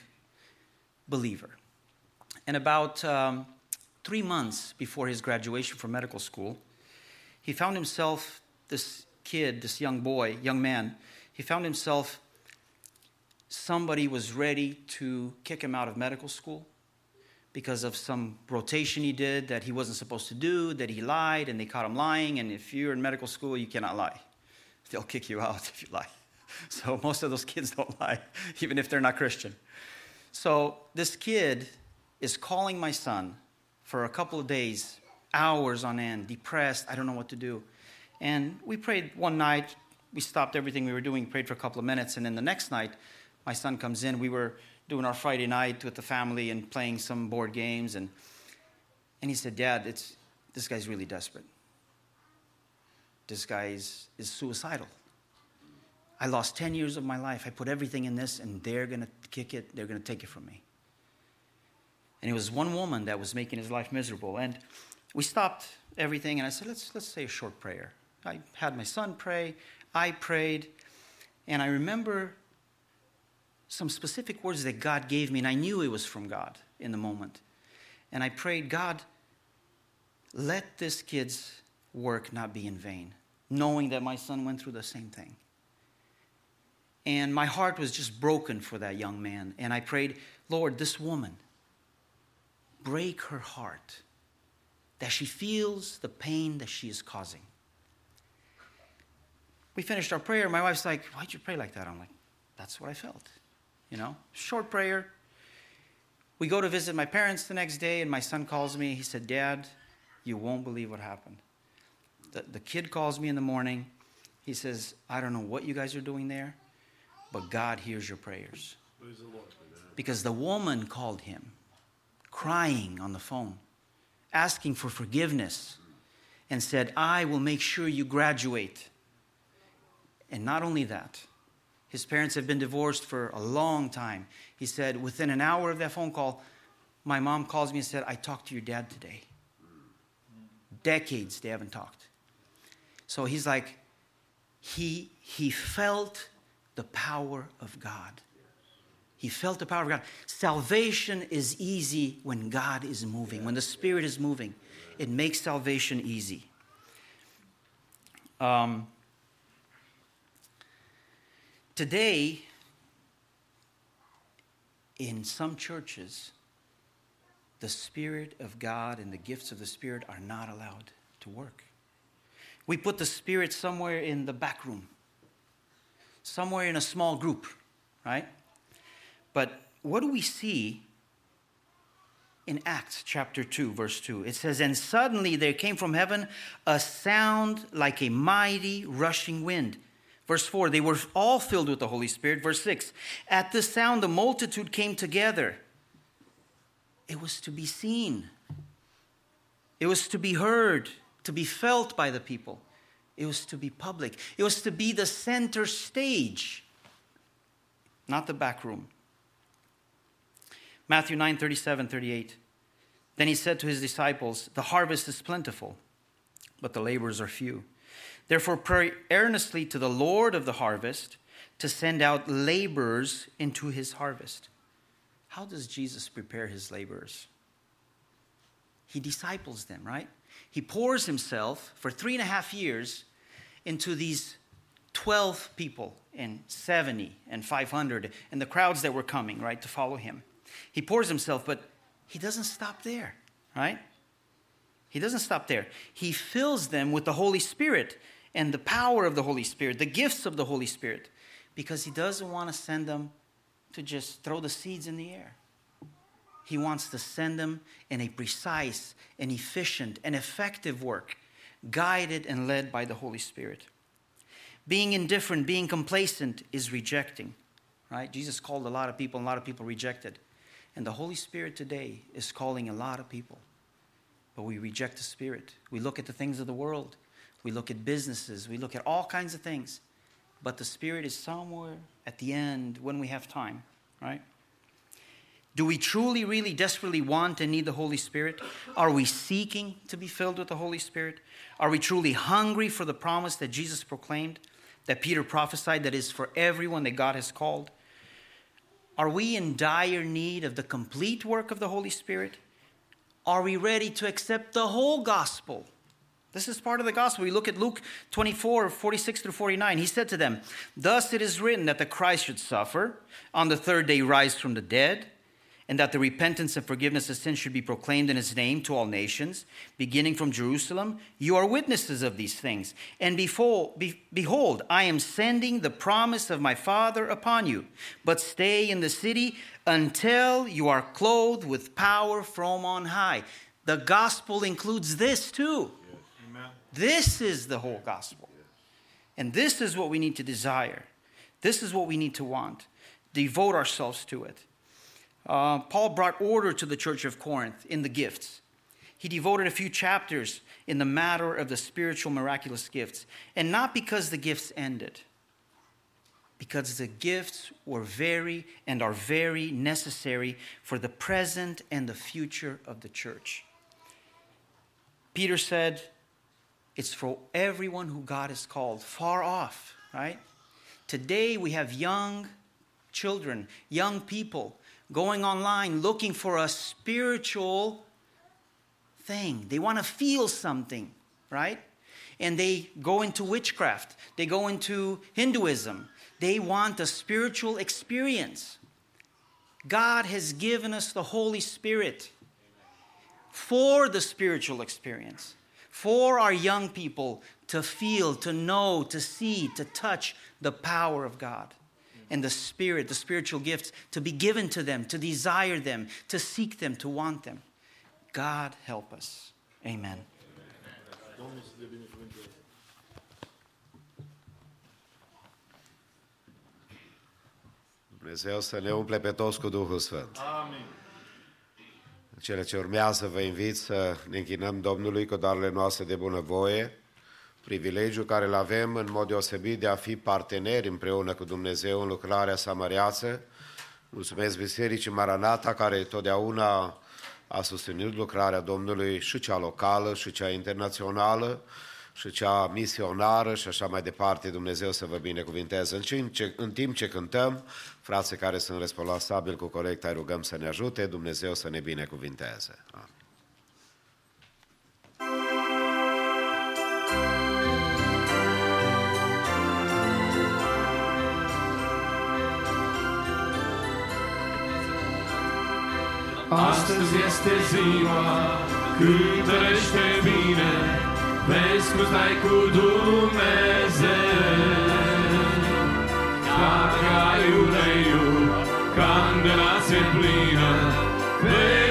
believer. And about um, three months before his graduation from medical school, he found himself, this kid, this young boy, young man, he found himself, somebody was ready to kick him out of medical school because of some rotation he did that he wasn't supposed to do, that he lied, and they caught him lying. And if you're in medical school, you cannot lie. They'll kick you out if you lie. So most of those kids don't lie, even if they're not Christian. So this kid is calling my son for a couple of days, hours on end, depressed. I don't know what to do. And we prayed one night. We stopped everything we were doing, prayed for a couple of minutes, and then the next night, my son comes in. We were doing our Friday night with the family and playing some board games. And, and he said, Dad, it's, this guy's really desperate. This guy is, is suicidal. I lost 10 years of my life. I put everything in this, and they're going to kick it, they're going to take it from me. And it was one woman that was making his life miserable. And we stopped everything, and I said, let's, let's say a short prayer. I had my son pray, I prayed, and I remember some specific words that God gave me, and I knew it was from God in the moment. And I prayed, God, let this kid's work not be in vain, knowing that my son went through the same thing. And my heart was just broken for that young man. And I prayed, Lord, this woman, break her heart that she feels the pain that she is causing. We finished our prayer. My wife's like, Why'd you pray like that? I'm like, That's what I felt. You know, short prayer. We go to visit my parents the next day, and my son calls me. He said, Dad, you won't believe what happened. The, the kid calls me in the morning. He says, I don't know what you guys are doing there, but God hears your prayers. Praise the Lord. Because the woman called him, crying on the phone, asking for forgiveness, and said, I will make sure you graduate. And not only that, his parents have been divorced for a long time. He said, within an hour of that phone call, my mom calls me and said, I talked to your dad today. Decades they haven't talked. So he's like, he, he felt the power of God. He felt the power of God. Salvation is easy when God is moving, when the Spirit is moving. It makes salvation easy. Um, today, in some churches, the Spirit of God and the gifts of the Spirit are not allowed to work. We put the Spirit somewhere in the back room, somewhere in a small group, right? But what do we see in Acts chapter 2, verse 2? It says, And suddenly there came from heaven a sound like a mighty rushing wind. Verse 4, they were all filled with the Holy Spirit. Verse 6, at the sound the multitude came together. It was to be seen, it was to be heard, to be felt by the people. It was to be public. It was to be the center stage, not the back room. Matthew 9 37, 38. Then he said to his disciples, The harvest is plentiful, but the laborers are few. Therefore, pray earnestly to the Lord of the harvest to send out laborers into his harvest. How does Jesus prepare his laborers? He disciples them, right? He pours himself for three and a half years into these 12 people and 70 and 500 and the crowds that were coming, right, to follow him. He pours himself, but he doesn't stop there, right? He doesn't stop there. He fills them with the Holy Spirit and the power of the Holy Spirit, the gifts of the Holy Spirit, because he doesn't want to send them to just throw the seeds in the air. He wants to send them in a precise and efficient and effective work, guided and led by the Holy Spirit. Being indifferent, being complacent is rejecting, right? Jesus called a lot of people, and a lot of people rejected. And the Holy Spirit today is calling a lot of people. But we reject the Spirit. We look at the things of the world, we look at businesses, we look at all kinds of things. But the Spirit is somewhere at the end when we have time, right? Do we truly, really, desperately want and need the Holy Spirit? Are we seeking to be filled with the Holy Spirit? Are we truly hungry for the promise that Jesus proclaimed, that Peter prophesied, that is for everyone that God has called? Are we in dire need of the complete work of the Holy Spirit? Are we ready to accept the whole gospel? This is part of the gospel. We look at Luke 24, 46 through 49. He said to them, Thus it is written that the Christ should suffer, on the third day rise from the dead and that the repentance and forgiveness of sins should be proclaimed in his name to all nations, beginning from Jerusalem. You are witnesses of these things. And before, be, behold, I am sending the promise of my Father upon you. But stay in the city until you are clothed with power from on high. The gospel includes this too. Amen. This is the whole gospel. And this is what we need to desire. This is what we need to want. Devote ourselves to it. Uh, Paul brought order to the church of Corinth in the gifts. He devoted a few chapters in the matter of the spiritual miraculous gifts, and not because the gifts ended. because the gifts were very and are very necessary for the present and the future of the church. Peter said, It's for everyone who God has called, far off, right? Today we have young children, young people going online looking for a spiritual thing. They want to feel something, right? And they go into witchcraft, they go into Hinduism. They want a spiritual experience. God has given us the Holy Spirit for the spiritual experience, for our young people to feel, to know, to see, to touch the power of God and the Spirit, the spiritual gifts, to be given to them, to desire them, to seek them, to want them. God help us. Amen. Domnul să te binecuvânteze. Dumnezeu să ne umple pe toți cu Duhul Sfânt. Amin. În cele ce urmează vă invit să ne închinăm Domnului cu darurile noastre de bunăvoie, privilegiul care îl avem în mod deosebit de a fi parteneri împreună cu Dumnezeu în lucrarea sa măreață. Mulțumesc Bisericii Maranata care totdeauna a susținut lucrarea Domnului și cea locală și cea internațională și cea misionară și așa mai departe. Dumnezeu să vă binecuvinteze. În timp ce, în timp ce cântăm, frații care sunt responsabili cu colecta, îi rugăm să ne ajute, Dumnezeu să ne binecuvinteze. Amin. Astăzi este ziua când trăiește bine, vezi cum stai cu Dumnezeu. Dacă ai uleiul, candela se plină, verifică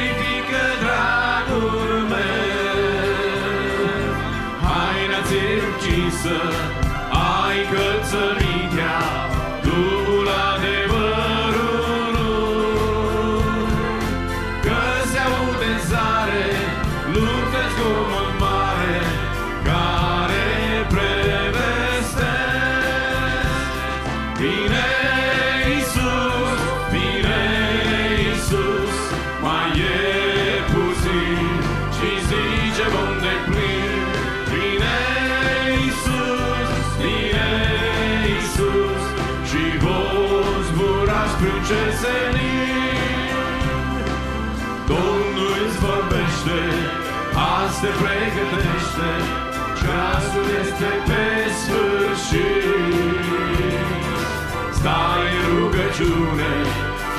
ceasul este pe sfârșit. Stai în rugăciune,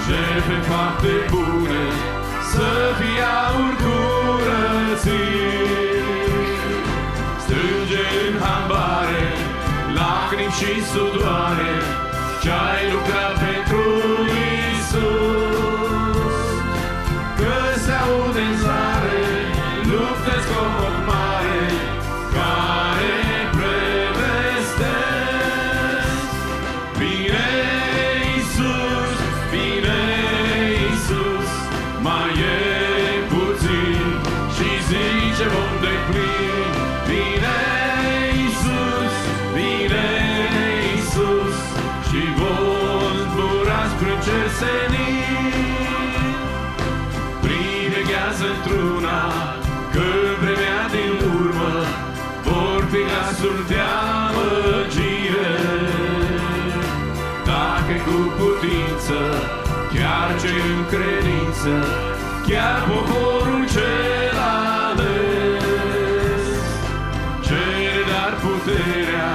jefe fapte bune, să fii aur curățit. Strânge în hambare, lacrimi și sudoare, ce-ai lucrat pentru Isus. În credință, chiar poporul cel ales. Cere dar puterea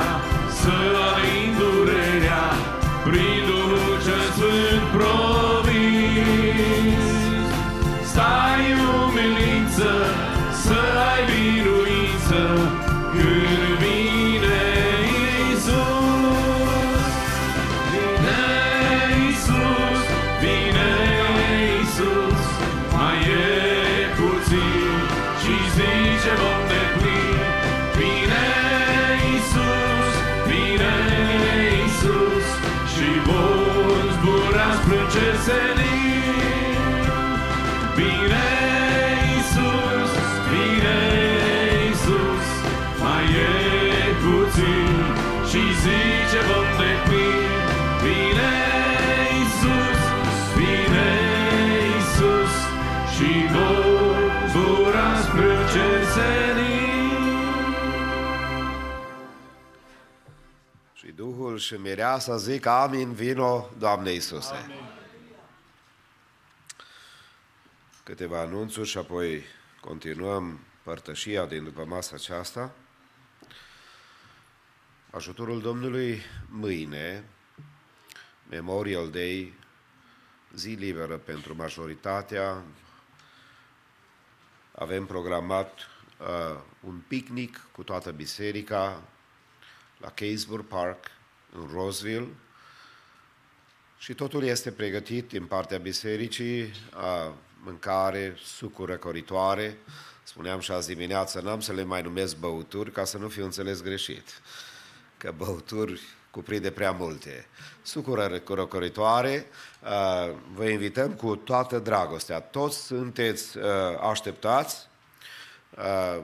să alin durerea prin Duhul cel Sfânt promis. Stai în umilință, și mireasa zic amin, vino, Doamne Iisuse. Amin. Câteva anunțuri și apoi continuăm părtășia din după masa aceasta. Ajutorul Domnului mâine, Memorial Day, zi liberă pentru majoritatea. Avem programat uh, un picnic cu toată biserica la Caseburg Park, în Roseville, și totul este pregătit din partea bisericii, uh, mâncare, sucuri răcoritoare. Spuneam și azi dimineață, n-am să le mai numesc băuturi ca să nu fiu înțeles greșit că băuturi cuprinde prea multe. Sucură răcoritoare, uh, vă invităm cu toată dragostea. Toți sunteți uh, așteptați, uh,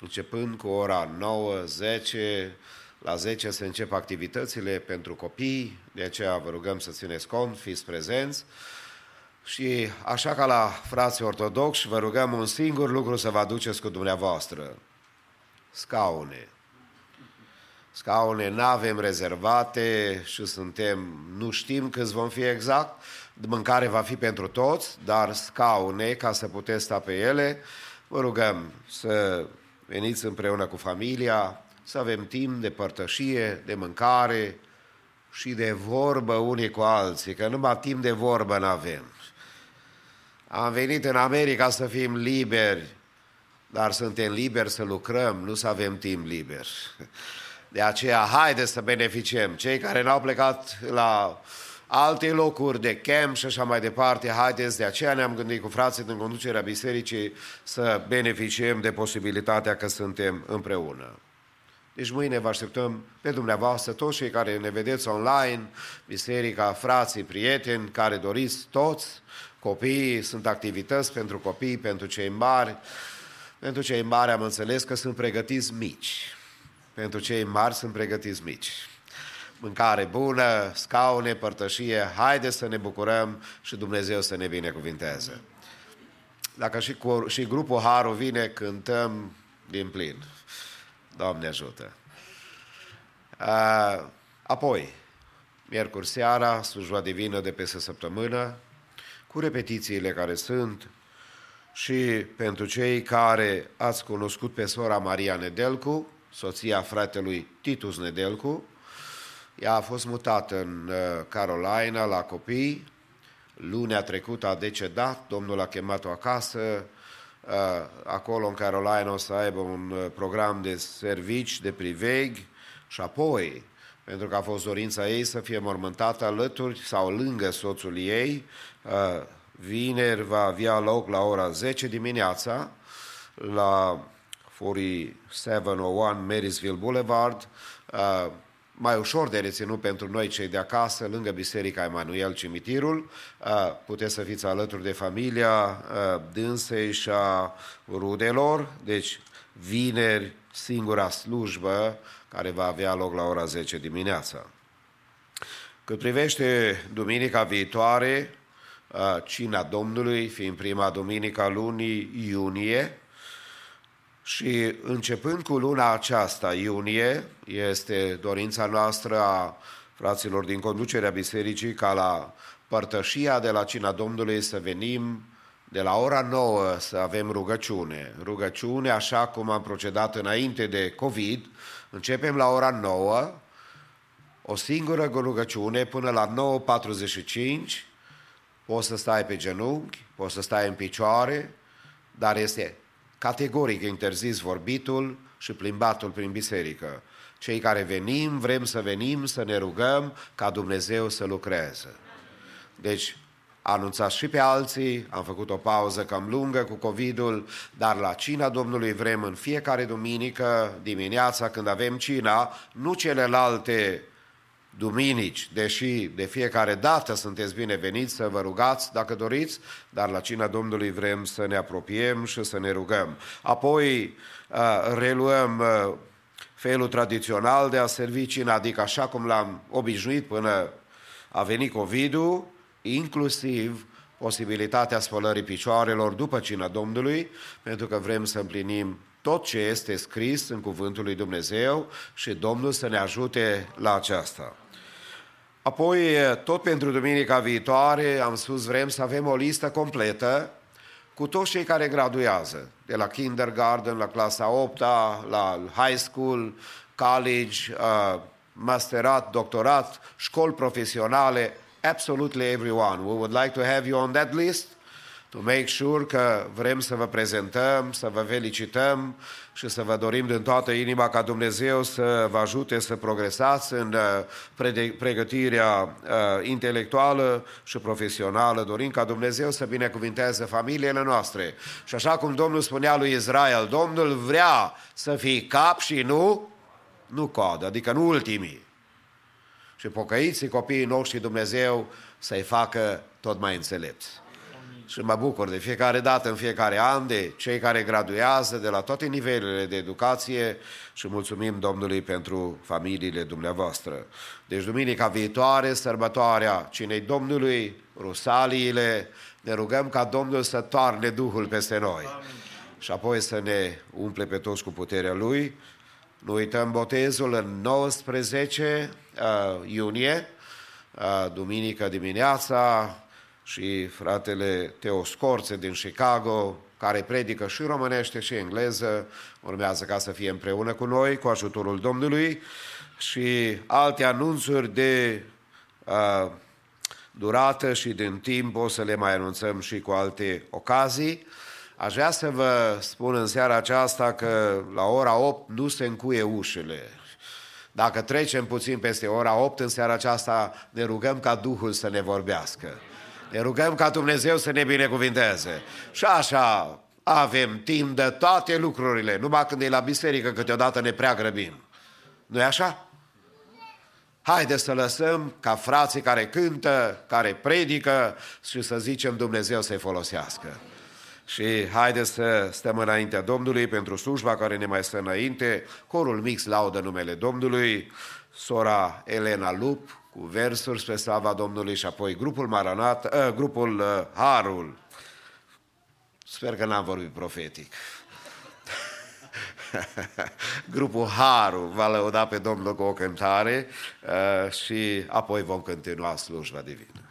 începând cu ora 9, 10, la 10 se încep activitățile pentru copii, de aceea vă rugăm să țineți cont, fiți prezenți. Și așa ca la frații ortodoxi, vă rugăm un singur lucru să vă aduceți cu dumneavoastră. Scaune. Scaune nu avem rezervate și suntem, nu știm câți vom fi exact, mâncare va fi pentru toți, dar scaune ca să puteți sta pe ele. Vă rugăm să veniți împreună cu familia, să avem timp de părtășie, de mâncare și de vorbă unii cu alții, că numai timp de vorbă nu avem. Am venit în America să fim liberi, dar suntem liberi să lucrăm, nu să avem timp liber. De aceea, haideți să beneficiem. Cei care n-au plecat la alte locuri de camp și așa mai departe, haideți, de aceea ne-am gândit cu frații din conducerea bisericii să beneficiem de posibilitatea că suntem împreună. Deci mâine vă așteptăm pe dumneavoastră, toți cei care ne vedeți online, biserica, frații, prieteni, care doriți toți, copiii, sunt activități pentru copii, pentru cei mari. Pentru cei mari am înțeles că sunt pregătiți mici. Pentru cei mari sunt pregătiți mici. Mâncare bună, scaune, părtășie, haide să ne bucurăm și Dumnezeu să ne binecuvinteze. Dacă și, cu, și grupul Haru vine, cântăm din plin. Doamne ajută! A, apoi, miercuri seara, slujba divină de peste săptămână, cu repetițiile care sunt și pentru cei care ați cunoscut pe sora Maria Nedelcu, soția fratelui Titus Nedelcu. Ea a fost mutată în uh, Carolina la copii. Lunea trecută a decedat, Domnul a chemat-o acasă. Uh, acolo în Carolina o să aibă un uh, program de servici, de priveg și apoi, pentru că a fost dorința ei să fie mormântată alături sau lângă soțul ei, vineri va avea loc la ora 10 dimineața la 4701 Marysville Boulevard, uh, mai ușor de reținut pentru noi cei de acasă, lângă Biserica Emanuel Cimitirul. Uh, puteți să fiți alături de familia uh, dânsei și a rudelor, deci vineri singura slujbă care va avea loc la ora 10 dimineața. Cât privește duminica viitoare, cina Domnului, fiind prima duminica lunii iunie, și începând cu luna aceasta, iunie, este dorința noastră a fraților din conducerea bisericii ca la părtășia de la Cina Domnului să venim de la ora 9 să avem rugăciune. Rugăciune, așa cum am procedat înainte de COVID, începem la ora 9, o singură rugăciune până la 9.45, poți să stai pe genunchi, poți să stai în picioare, dar este categoric interzis vorbitul și plimbatul prin biserică. Cei care venim, vrem să venim, să ne rugăm ca Dumnezeu să lucreze. Deci, anunțați și pe alții, am făcut o pauză cam lungă cu COVID-ul, dar la cina Domnului vrem în fiecare duminică dimineața când avem cina, nu celelalte duminici, deși de fiecare dată sunteți bineveniți să vă rugați dacă doriți, dar la cina Domnului vrem să ne apropiem și să ne rugăm. Apoi uh, reluăm uh, felul tradițional de a servi cina, adică așa cum l-am obișnuit până a venit COVID-ul, inclusiv posibilitatea spălării picioarelor după cina Domnului, pentru că vrem să împlinim tot ce este scris în Cuvântul lui Dumnezeu și Domnul să ne ajute la aceasta. Apoi, tot pentru duminica viitoare, am spus, vrem să avem o listă completă cu toți cei care graduează, de la kindergarten, la clasa 8 la high school, college, uh, masterat, doctorat, școli profesionale, absolutely everyone. We would like to have you on that list to make sure că vrem să vă prezentăm, să vă felicităm și să vă dorim din toată inima ca Dumnezeu să vă ajute să progresați în uh, pregătirea uh, intelectuală și profesională. Dorim ca Dumnezeu să binecuvinteze familiile noastre. Și așa cum Domnul spunea lui Israel, Domnul vrea să fii cap și nu, nu coadă, adică nu ultimii. Și pocăiții copiii noștri Dumnezeu să-i facă tot mai înțelepți și mă bucur de fiecare dată, în fiecare an, de cei care graduează de la toate nivelurile de educație și mulțumim Domnului pentru familiile dumneavoastră. Deci, duminica viitoare, sărbătoarea Cinei Domnului, Rusaliile, ne rugăm ca Domnul să toarne Duhul peste noi Amin. și apoi să ne umple pe toți cu puterea Lui. Nu uităm botezul în 19 uh, iunie, uh, duminică dimineața, și fratele Teo Scorțe din Chicago, care predică și românește și engleză, urmează ca să fie împreună cu noi, cu ajutorul Domnului, și alte anunțuri de uh, durată și din timp o să le mai anunțăm și cu alte ocazii. Aș vrea să vă spun în seara aceasta că la ora 8 nu se încuie ușile. Dacă trecem puțin peste ora 8 în seara aceasta, ne rugăm ca Duhul să ne vorbească. Ne rugăm ca Dumnezeu să ne binecuvinteze. Și așa avem timp de toate lucrurile, numai când e la biserică câteodată ne prea grăbim. nu e așa? Haideți să lăsăm ca frații care cântă, care predică și să zicem Dumnezeu să-i folosească. Și haideți să stăm înaintea Domnului pentru slujba care ne mai stă înainte. Corul mix laudă numele Domnului, sora Elena Lup, cu versuri spre slava Domnului și apoi grupul Maranat, uh, grupul uh, Harul. Sper că n-am vorbit profetic. grupul Harul va lăuda pe Domnul cu o cântare uh, și apoi vom continua slujba divină.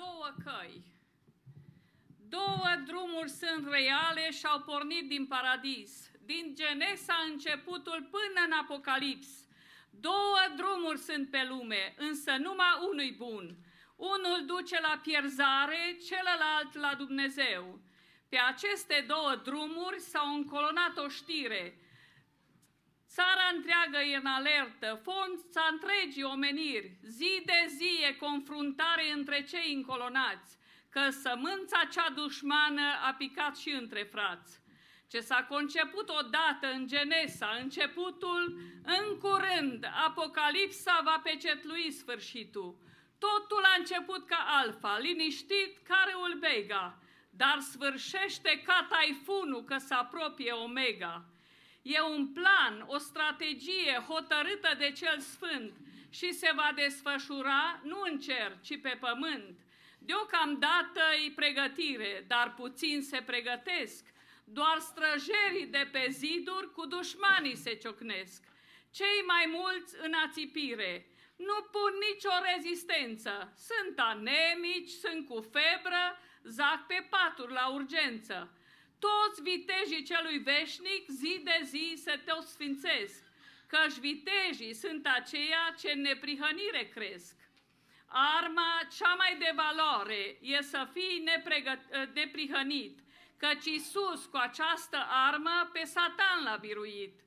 Două căi. Două drumuri sunt reale și au pornit din paradis. Din Genesa începutul până în Apocalips. Două drumuri sunt pe lume, însă numai unui bun. Unul duce la pierzare, celălalt la Dumnezeu. Pe aceste două drumuri s-au încolonat o știre. Țara întreagă e în alertă, forța întregii omeniri, zi de zi e confruntare între cei încolonați, că sămânța cea dușmană a picat și între frați. Ce s-a conceput odată în Genesa, începutul, în curând, Apocalipsa va pecetlui sfârșitul. Totul a început ca alfa, liniștit ca râul Bega, dar sfârșește ca taifunul că se apropie omega. E un plan, o strategie hotărâtă de cel sfânt și se va desfășura nu în cer, ci pe pământ. Deocamdată e pregătire, dar puțin se pregătesc. Doar străjerii de pe ziduri cu dușmanii se ciocnesc. Cei mai mulți în ațipire, nu pun nicio rezistență. Sunt anemici, sunt cu febră, zac pe paturi la urgență. Toți vitejii celui veșnic zi de zi se tot sfințesc, căci vitejii sunt aceia ce în neprihănire cresc. Arma cea mai de valoare e să fii nepregă- neprihănit, căci Iisus cu această armă pe Satan l-a biruit.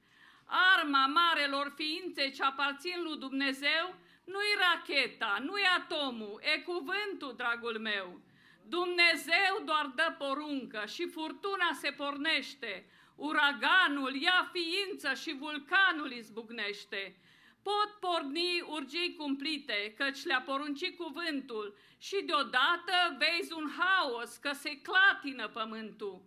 Arma marelor ființe ce aparțin lui Dumnezeu nu-i racheta, nu-i atomul, e cuvântul, dragul meu. Dumnezeu doar dă poruncă și furtuna se pornește, uraganul ia ființă și vulcanul izbucnește. Pot porni urgii cumplite, căci le-a poruncit cuvântul și deodată vezi un haos, că se clatină pământul.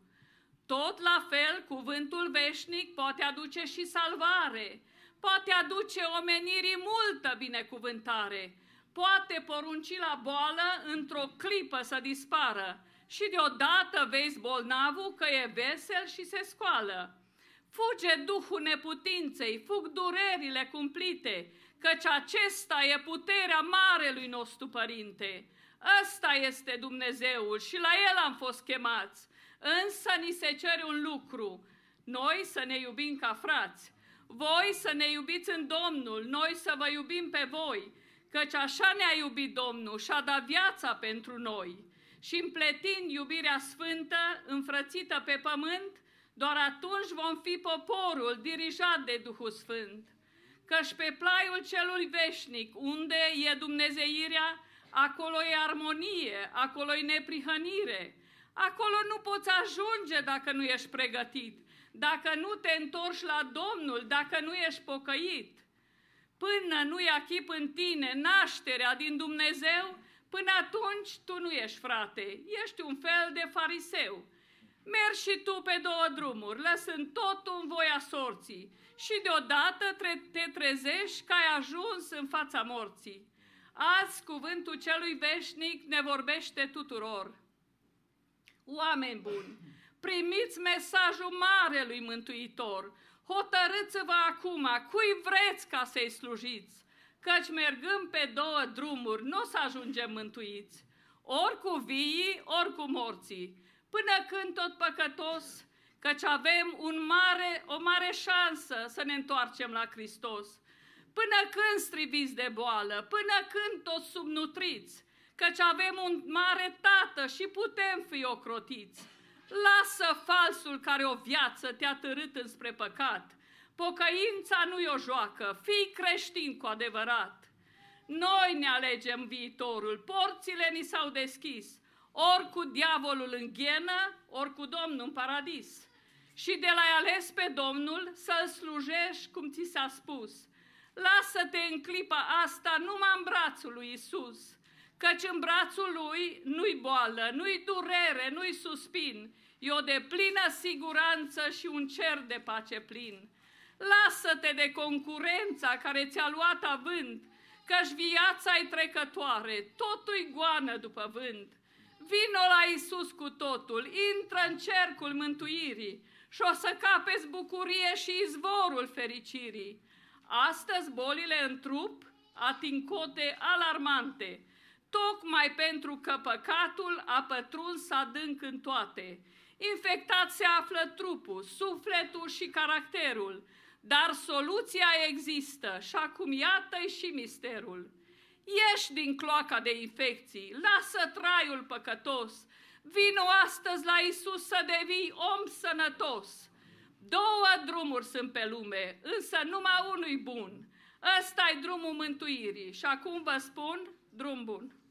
Tot la fel, cuvântul veșnic poate aduce și salvare, poate aduce omenirii multă binecuvântare, poate porunci la boală într-o clipă să dispară și deodată vezi bolnavul că e vesel și se scoală. Fuge duhul neputinței, fug durerile cumplite, căci acesta e puterea marelui nostru Părinte. Ăsta este Dumnezeul și la El am fost chemați. Însă ni se cere un lucru, noi să ne iubim ca frați, voi să ne iubiți în Domnul, noi să vă iubim pe voi, căci așa ne-a iubit Domnul și a dat viața pentru noi. Și împletind iubirea sfântă, înfrățită pe pământ, doar atunci vom fi poporul dirijat de Duhul Sfânt. Căci pe plaiul celui veșnic, unde e dumnezeirea, acolo e armonie, acolo e neprihănire. Acolo nu poți ajunge dacă nu ești pregătit, dacă nu te întorci la Domnul, dacă nu ești pocăit. Până nu ia chip în tine nașterea din Dumnezeu, până atunci tu nu ești frate, ești un fel de fariseu. Mergi și tu pe două drumuri, lăsând totul în voia sorții și deodată te trezești că ai ajuns în fața morții. Azi cuvântul celui veșnic ne vorbește tuturor. Oameni buni, primiți mesajul marelui Mântuitor, hotărâți-vă acum cui vreți ca să-i slujiți, căci mergând pe două drumuri nu o să ajungem mântuiți, ori cu viii, ori cu morții, până când tot păcătos, căci avem un mare, o mare șansă să ne întoarcem la Hristos. Până când striviți de boală, până când toți subnutriți, căci avem un mare tată și putem fi ocrotiți. Lasă falsul care o viață te-a târât înspre păcat. Pocăința nu e o joacă, fii creștin cu adevărat. Noi ne alegem viitorul, porțile ni s-au deschis, ori cu diavolul în ghenă, ori cu Domnul în paradis. Și de la ales pe Domnul să-L slujești cum ți s-a spus. Lasă-te în clipa asta numai în brațul lui Isus, căci în brațul lui nu-i boală, nu-i durere, nu-i suspin, e o deplină siguranță și un cer de pace plin. Lasă-te de concurența care ți-a luat avânt, căci viața e trecătoare, totul-i goană după vânt. Vino la Isus cu totul, intră în cercul mântuirii și o să capeți bucurie și izvorul fericirii. Astăzi bolile în trup ating cote alarmante. tocmai pentru că păcatul a pătruns adânc în toate. Infectat se află trupul, sufletul și caracterul, dar soluția există și acum iată și misterul. Ieși din cloaca de infecții, lasă traiul păcătos, vino astăzi la Isus să devii om sănătos. Două drumuri sunt pe lume, însă numai unul bun. ăsta e drumul mântuirii și acum vă spun, drum bun.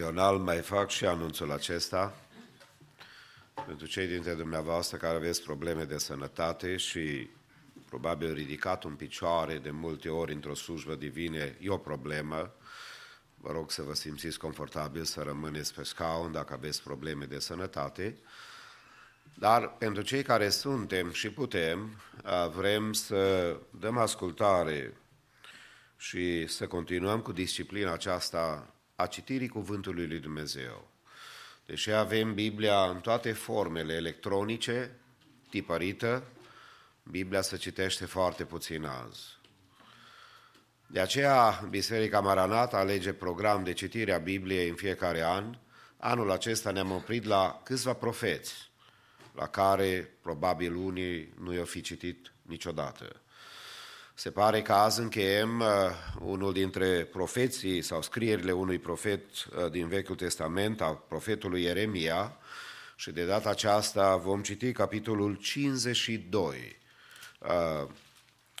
Ocazional mai fac și anunțul acesta pentru cei dintre dumneavoastră care aveți probleme de sănătate și probabil ridicat un picioare de multe ori într-o slujbă divine, e o problemă. Vă rog să vă simțiți confortabil să rămâneți pe scaun dacă aveți probleme de sănătate. Dar pentru cei care suntem și putem, a, vrem să dăm ascultare și să continuăm cu disciplina aceasta a citirii Cuvântului lui Dumnezeu. Deși avem Biblia în toate formele electronice, tipărită, Biblia se citește foarte puțin azi. De aceea, Biserica Maranat alege program de citire a Bibliei în fiecare an. Anul acesta ne-am oprit la câțiva profeți, la care probabil unii nu i-au fi citit niciodată. Se pare că azi încheiem uh, unul dintre profeții sau scrierile unui profet uh, din Vechiul Testament, al profetului Ieremia, și de data aceasta vom citi capitolul 52. Uh,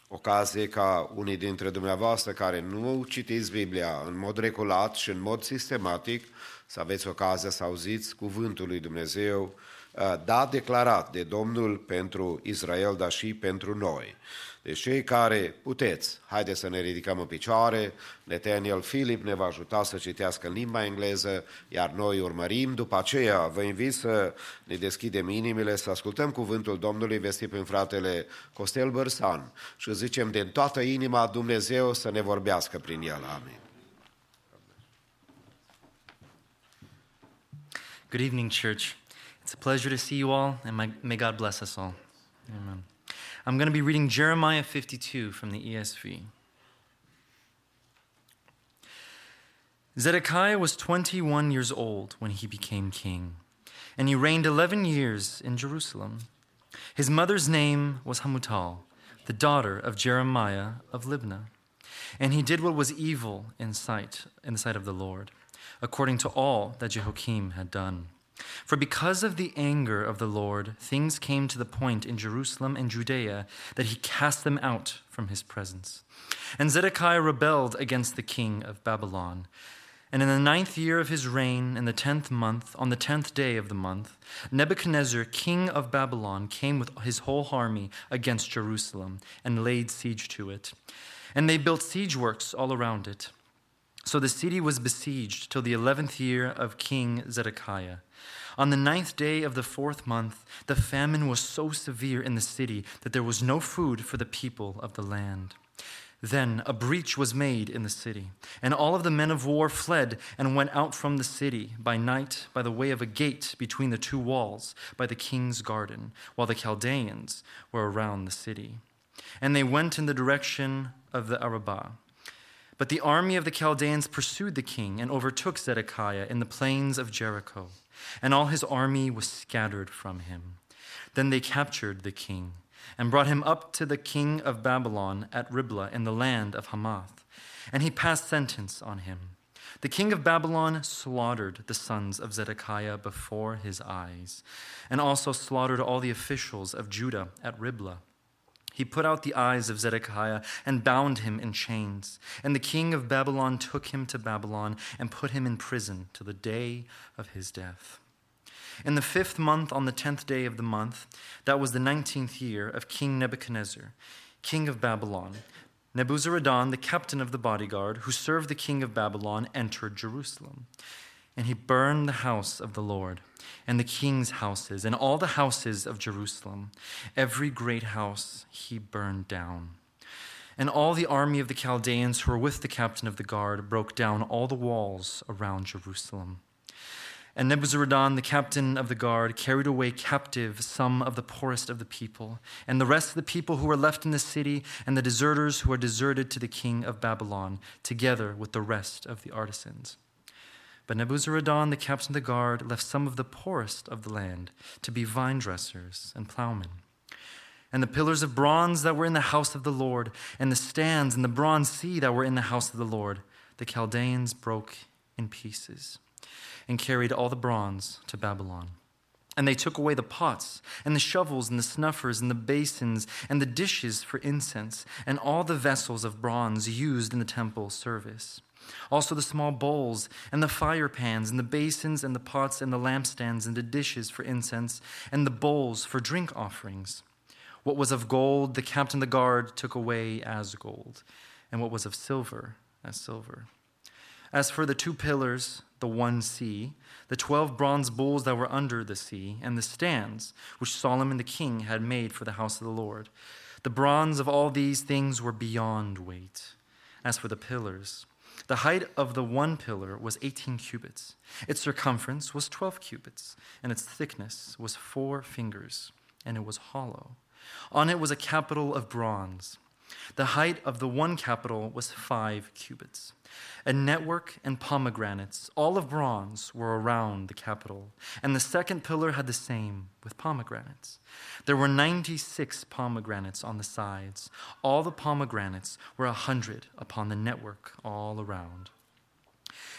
ocazie ca unii dintre dumneavoastră care nu citiți Biblia în mod regulat și în mod sistematic, să aveți ocazia să auziți cuvântul lui Dumnezeu uh, dat declarat de Domnul pentru Israel, dar și pentru noi. Deci cei care puteți, haideți să ne ridicăm în picioare, Nathaniel Philip ne va ajuta să citească în limba engleză, iar noi urmărim. După aceea vă invit să ne deschidem inimile, să ascultăm cuvântul Domnului vestit prin fratele Costel Bărsan și zicem din toată inima Dumnezeu să ne vorbească prin el. Amin. Good evening, church. It's a pleasure to see you all, and my, may God bless us all. Amen. I'm going to be reading Jeremiah 52 from the ESV. Zedekiah was 21 years old when he became king, and he reigned 11 years in Jerusalem. His mother's name was Hamutal, the daughter of Jeremiah of Libnah. And he did what was evil in sight in the sight of the Lord, according to all that Jehoiakim had done. For because of the anger of the Lord, things came to the point in Jerusalem and Judea that he cast them out from his presence. And Zedekiah rebelled against the king of Babylon. And in the ninth year of his reign, in the tenth month, on the tenth day of the month, Nebuchadnezzar, king of Babylon, came with his whole army against Jerusalem and laid siege to it. And they built siege works all around it. So the city was besieged till the eleventh year of King Zedekiah. On the ninth day of the fourth month, the famine was so severe in the city that there was no food for the people of the land. Then a breach was made in the city, and all of the men of war fled and went out from the city by night by the way of a gate between the two walls by the king's garden, while the Chaldeans were around the city. And they went in the direction of the Arabah. But the army of the Chaldeans pursued the king and overtook Zedekiah in the plains of Jericho, and all his army was scattered from him. Then they captured the king and brought him up to the king of Babylon at Riblah in the land of Hamath, and he passed sentence on him. The king of Babylon slaughtered the sons of Zedekiah before his eyes, and also slaughtered all the officials of Judah at Riblah. He put out the eyes of Zedekiah and bound him in chains. And the king of Babylon took him to Babylon and put him in prison till the day of his death. In the fifth month, on the tenth day of the month, that was the nineteenth year of King Nebuchadnezzar, king of Babylon, Nebuzaradan, the captain of the bodyguard, who served the king of Babylon, entered Jerusalem. And he burned the house of the Lord, and the king's houses, and all the houses of Jerusalem. Every great house he burned down. And all the army of the Chaldeans who were with the captain of the guard broke down all the walls around Jerusalem. And Nebuzaradan, the captain of the guard, carried away captive some of the poorest of the people, and the rest of the people who were left in the city, and the deserters who were deserted to the king of Babylon, together with the rest of the artisans. But Nebuzaradan, the captain of the guard, left some of the poorest of the land to be vine dressers and plowmen. And the pillars of bronze that were in the house of the Lord, and the stands and the bronze sea that were in the house of the Lord, the Chaldeans broke in pieces and carried all the bronze to Babylon. And they took away the pots, and the shovels, and the snuffers, and the basins, and the dishes for incense, and all the vessels of bronze used in the temple service. Also the small bowls, and the fire pans, and the basins, and the pots, and the lampstands, and the dishes for incense, and the bowls for drink offerings. What was of gold, the captain of the guard took away as gold, and what was of silver, as silver. As for the two pillars, the one sea, the twelve bronze bulls that were under the sea, and the stands which Solomon the king had made for the house of the Lord. The bronze of all these things were beyond weight. As for the pillars, the height of the one pillar was 18 cubits, its circumference was 12 cubits, and its thickness was four fingers, and it was hollow. On it was a capital of bronze. The height of the one capital was five cubits. A network and pomegranates, all of bronze, were around the capital, and the second pillar had the same, with pomegranates. There were 96 pomegranates on the sides. All the pomegranates were a hundred upon the network all around.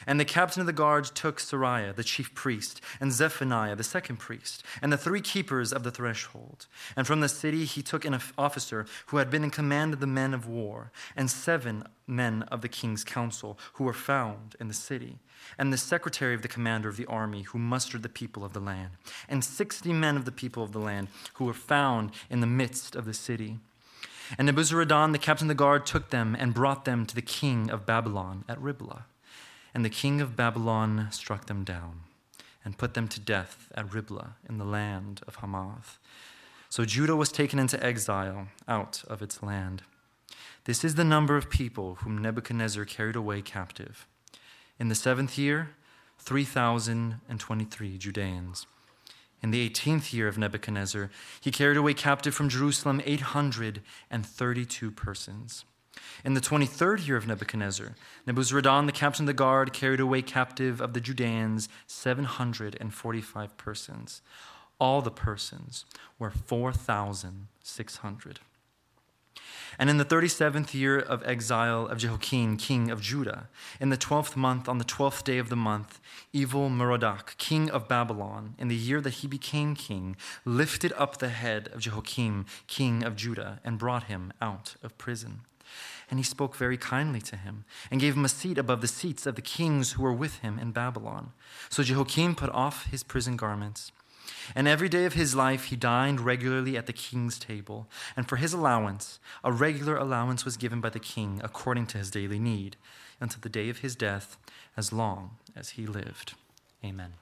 And the captain of the guard took Sariah, the chief priest, and Zephaniah, the second priest, and the three keepers of the threshold. And from the city he took an officer who had been in command of the men of war, and seven men of the king's council who were found in the city, and the secretary of the commander of the army who mustered the people of the land, and sixty men of the people of the land who were found in the midst of the city. And Nebuzaradan, the captain of the guard, took them and brought them to the king of Babylon at Riblah. And the king of Babylon struck them down and put them to death at Riblah in the land of Hamath. So Judah was taken into exile out of its land. This is the number of people whom Nebuchadnezzar carried away captive. In the seventh year, 3,023 Judeans. In the 18th year of Nebuchadnezzar, he carried away captive from Jerusalem 832 persons. In the 23rd year of Nebuchadnezzar, Nebuzaradan, the captain of the guard, carried away captive of the Judeans 745 persons. All the persons were 4,600. And in the 37th year of exile of Jehoiakim, king of Judah, in the 12th month, on the 12th day of the month, evil Merodach, king of Babylon, in the year that he became king, lifted up the head of Jehoiakim, king of Judah, and brought him out of prison. And he spoke very kindly to him, and gave him a seat above the seats of the kings who were with him in Babylon. So Jehoiakim put off his prison garments. And every day of his life he dined regularly at the king's table. And for his allowance, a regular allowance was given by the king according to his daily need, until the day of his death, as long as he lived. Amen.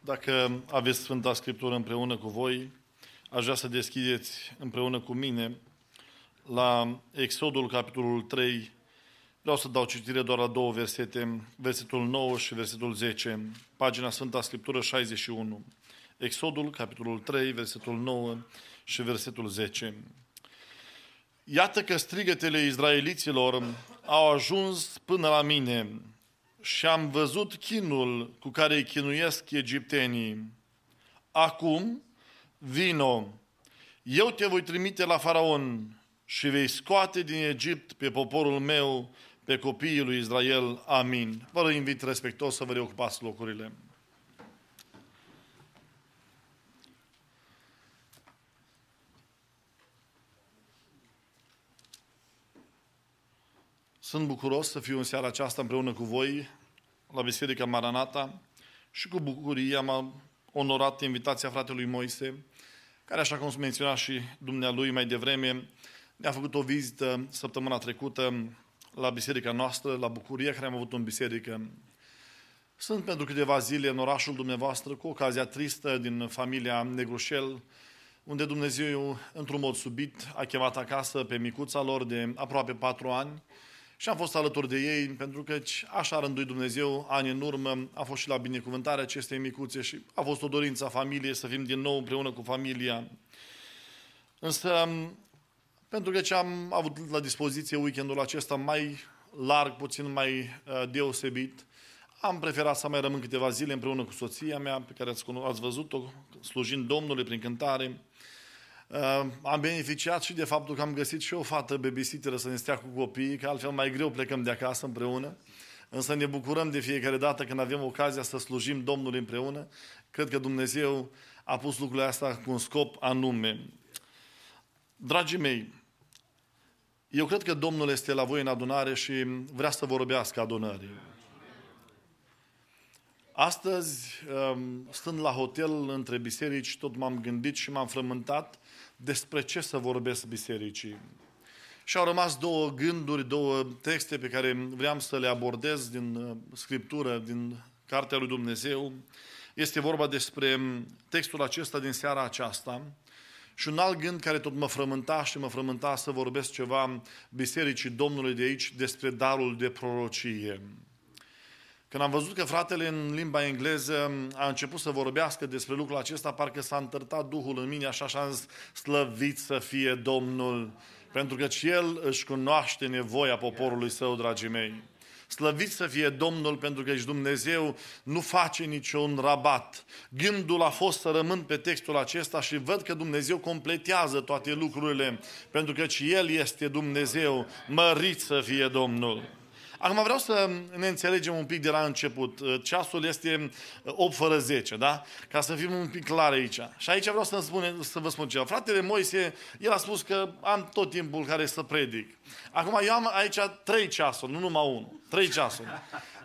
Dacă aveți Sfânta Scriptură împreună cu voi, aș vrea să deschideți împreună cu mine la Exodul, capitolul 3. Vreau să dau citire doar la două versete, versetul 9 și versetul 10, pagina Sfânta Scriptură 61. Exodul, capitolul 3, versetul 9 și versetul 10. Iată că strigătele izraeliților au ajuns până la mine și am văzut chinul cu care îi chinuiesc egiptenii. Acum, vino, eu te voi trimite la faraon și vei scoate din Egipt pe poporul meu, pe copiii lui Israel. Amin. Vă invit respectos să vă reocupați locurile. Sunt bucuros să fiu în seara aceasta împreună cu voi la Biserica Maranata și cu bucurie am onorat invitația fratelui Moise, care, așa cum menționa și dumnealui mai devreme, ne-a făcut o vizită săptămâna trecută la biserica noastră, la Bucuria, care am avut în biserică. Sunt pentru câteva zile în orașul dumneavoastră, cu ocazia tristă din familia Negrușel, unde Dumnezeu, într-un mod subit, a chemat acasă pe micuța lor de aproape patru ani și am fost alături de ei, pentru că așa a rânduit Dumnezeu ani în urmă, a fost și la binecuvântarea acestei micuțe și a fost o dorință a familiei să fim din nou împreună cu familia. Însă, pentru că ce am avut la dispoziție weekendul acesta mai larg, puțin mai uh, deosebit, am preferat să mai rămân câteva zile împreună cu soția mea, pe care ați, ați văzut-o, slujind Domnului prin cântare. Uh, am beneficiat și de faptul că am găsit și o fată babysitteră să ne stea cu copiii, că altfel mai greu plecăm de acasă împreună. Însă ne bucurăm de fiecare dată când avem ocazia să slujim Domnului împreună. Cred că Dumnezeu a pus lucrurile astea cu un scop anume. Dragii mei, eu cred că Domnul este la voi în adunare și vrea să vorbească adunării. Astăzi, um, stând la hotel între biserici, tot m-am gândit și m-am frământat despre ce să vorbesc bisericii. Și au rămas două gânduri, două texte pe care vreau să le abordez din uh, Scriptură, din Cartea lui Dumnezeu. Este vorba despre um, textul acesta din seara aceasta și un alt gând care tot mă frământa și mă frământa să vorbesc ceva bisericii Domnului de aici despre darul de prorocie. Când am văzut că fratele în limba engleză a început să vorbească despre lucrul acesta, parcă s-a întărtat Duhul în mine, așa și am zis, slăvit să fie Domnul, pentru că El își cunoaște nevoia poporului său, dragii mei. Slăvit să fie Domnul pentru că ești Dumnezeu nu face niciun rabat. Gândul a fost să rămân pe textul acesta și văd că Dumnezeu completează toate lucrurile pentru că El este Dumnezeu. Mărit să fie Domnul. Acum vreau să ne înțelegem un pic de la început. Ceasul este 8 fără 10, da? Ca să fim un pic clari aici. Și aici vreau să, spune, să vă spun ceva. Fratele Moise, el a spus că am tot timpul care să predic. Acum eu am aici trei ceasuri, nu numai unul. Trei ceasuri.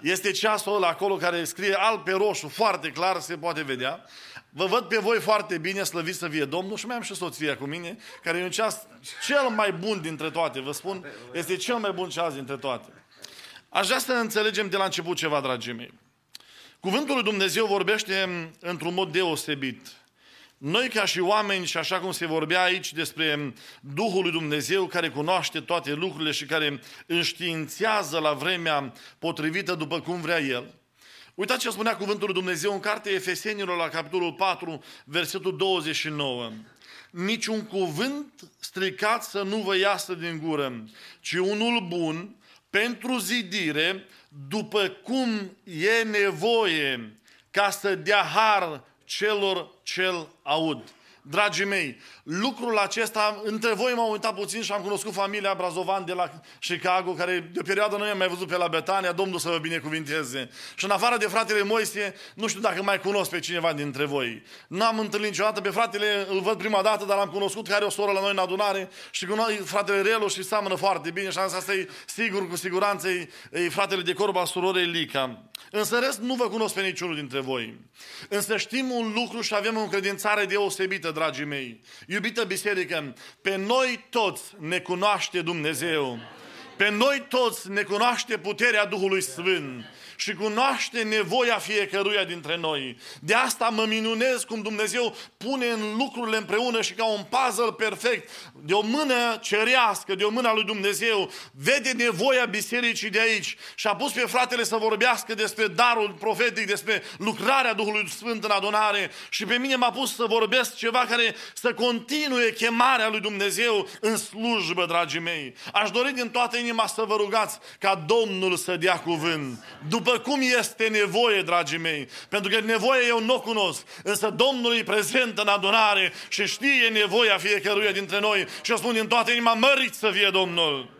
Este ceasul ăla acolo care scrie alb pe roșu, foarte clar, se poate vedea. Vă văd pe voi foarte bine, slăviți să fie Domnul și mai am și soția cu mine, care e un ceas cel mai bun dintre toate, vă spun, este cel mai bun ceas dintre toate. Aș vrea să înțelegem de la început ceva, dragii mei. Cuvântul lui Dumnezeu vorbește într-un mod deosebit. Noi ca și oameni, și așa cum se vorbea aici despre Duhul lui Dumnezeu care cunoaște toate lucrurile și care înștiințează la vremea potrivită după cum vrea El, Uitați ce spunea cuvântul lui Dumnezeu în cartea Efesenilor la capitolul 4, versetul 29. Niciun cuvânt stricat să nu vă iasă din gură, ci unul bun, pentru zidire, după cum e nevoie ca să dea har celor ce aud. Dragii mei, lucrul acesta, între voi m-am uitat puțin și am cunoscut familia Brazovan de la Chicago, care de o perioadă noi am mai văzut pe la Betania, Domnul să vă binecuvinteze. Și în afară de fratele Moise, nu știu dacă mai cunosc pe cineva dintre voi. N-am întâlnit niciodată pe fratele, îl văd prima dată, dar l-am cunoscut, care are o soră la noi în adunare și cu noi fratele Relu și seamănă foarte bine și am zis, asta e sigur, cu siguranță, e, e fratele de corba surorei Lica. Însă rest nu vă cunosc pe niciunul dintre voi. Însă știm un lucru și avem o încredințare deosebită, dragii mei. Iubită biserică, pe noi toți ne cunoaște Dumnezeu. Pe noi toți ne cunoaște puterea Duhului Sfânt și cunoaște nevoia fiecăruia dintre noi. De asta mă minunez cum Dumnezeu pune în lucrurile împreună și ca un puzzle perfect, de o mână cerească, de o mână a lui Dumnezeu, vede nevoia bisericii de aici și a pus pe fratele să vorbească despre darul profetic, despre lucrarea Duhului Sfânt în adunare și pe mine m-a pus să vorbesc ceva care să continue chemarea lui Dumnezeu în slujbă, dragii mei. Aș dori din toată inima să vă rugați ca Domnul să dea cuvânt. După cum este nevoie, dragii mei. Pentru că nevoie eu nu o cunosc. Însă Domnul e prezent în adunare și știe nevoia fiecăruia dintre noi. Și eu spun din toată inima, mărit să fie Domnul.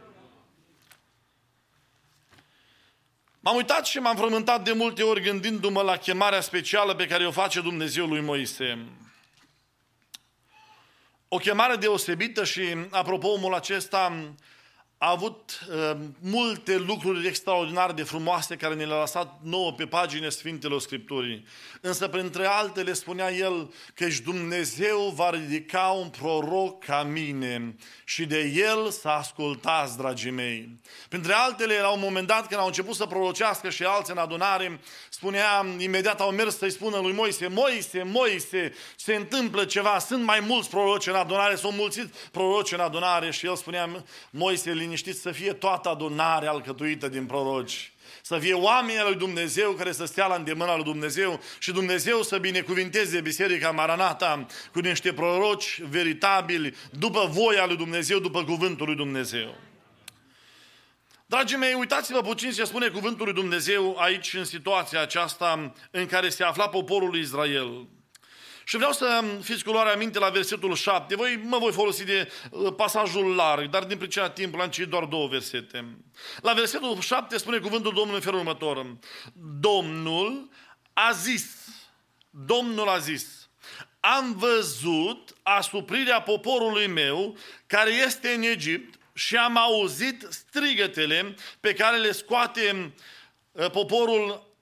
M-am uitat și m-am frământat de multe ori gândindu-mă la chemarea specială pe care o face Dumnezeu lui Moise. O chemare deosebită și, apropo, omul acesta a avut uh, multe lucruri extraordinare de frumoase care ne le-a lăsat nouă pe pagine Sfintelor Scripturii. Însă, printre altele, spunea el că și Dumnezeu va ridica un proroc ca mine și de el să ascultați, dragii mei. Printre altele, la un moment dat, când au început să prorocească și alții în adunare, spunea, imediat au mers să-i spună lui Moise, Moise, Moise, se întâmplă ceva, sunt mai mulți proroci în adunare, s-au mulțit proroci în adunare și el spunea, Moise, liniștit să fie toată adunarea alcătuită din proroci. Să fie oamenii lui Dumnezeu care să stea la îndemâna lui Dumnezeu și Dumnezeu să binecuvinteze Biserica Maranata cu niște proroci veritabili după voia lui Dumnezeu, după cuvântul lui Dumnezeu. Dragii mei, uitați-vă puțin ce spune cuvântul lui Dumnezeu aici în situația aceasta în care se afla poporul lui Israel. Și vreau să fiți cu luarea minte la versetul 7. Voi mă voi folosi de uh, pasajul larg, dar din pricina timpului am citit doar două versete. La versetul 7 spune cuvântul Domnului în felul următor. Domnul a zis, Domnul a zis, am văzut asuprirea poporului meu care este în Egipt și am auzit strigătele pe care le scoate uh, poporul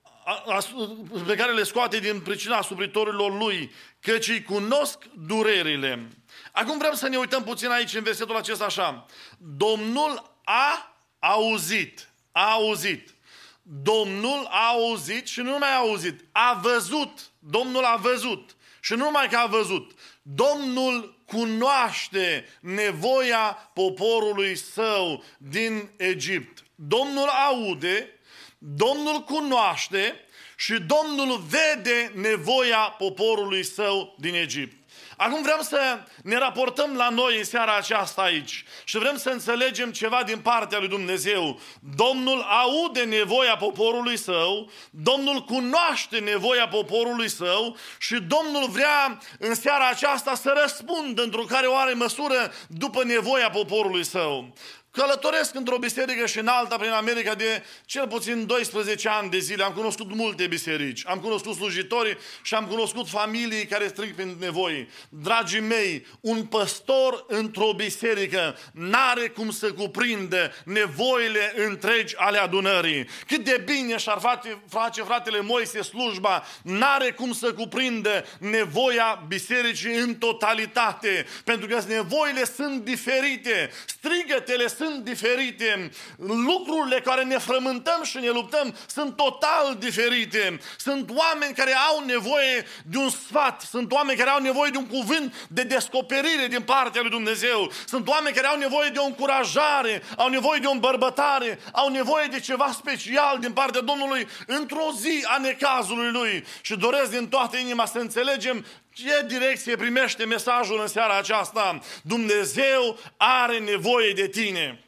pe care le scoate din pricina asupritorilor lui, căci îi cunosc durerile. Acum vrem să ne uităm puțin aici în versetul acesta așa. Domnul a auzit, a auzit. Domnul a auzit și nu numai a auzit, a văzut. Domnul a văzut. Și nu numai că a văzut, Domnul cunoaște nevoia poporului său din Egipt. Domnul aude Domnul cunoaște și Domnul vede nevoia poporului său din Egipt. Acum vrem să ne raportăm la noi în seara aceasta aici și vrem să înțelegem ceva din partea lui Dumnezeu. Domnul aude nevoia poporului său, Domnul cunoaște nevoia poporului său și Domnul vrea în seara aceasta să răspundă într-o care oare măsură după nevoia poporului său. Călătoresc într-o biserică și în alta prin America de cel puțin 12 ani de zile. Am cunoscut multe biserici, am cunoscut slujitori și am cunoscut familii care strig prin nevoi. Dragii mei, un păstor într-o biserică n-are cum să cuprindă nevoile întregi ale adunării. Cât de bine și-ar face, face fratele Moise slujba, n-are cum să cuprindă nevoia bisericii în totalitate. Pentru că nevoile sunt diferite, strigătele sunt diferite, lucrurile care ne frământăm și ne luptăm sunt total diferite. Sunt oameni care au nevoie de un sfat, sunt oameni care au nevoie de un cuvânt de descoperire din partea lui Dumnezeu, sunt oameni care au nevoie de o încurajare, au nevoie de o îmbărbătare, au nevoie de ceva special din partea Domnului într-o zi a necazului lui. Și doresc din toată inima să înțelegem ce direcție primește mesajul în seara aceasta? Dumnezeu are nevoie de tine.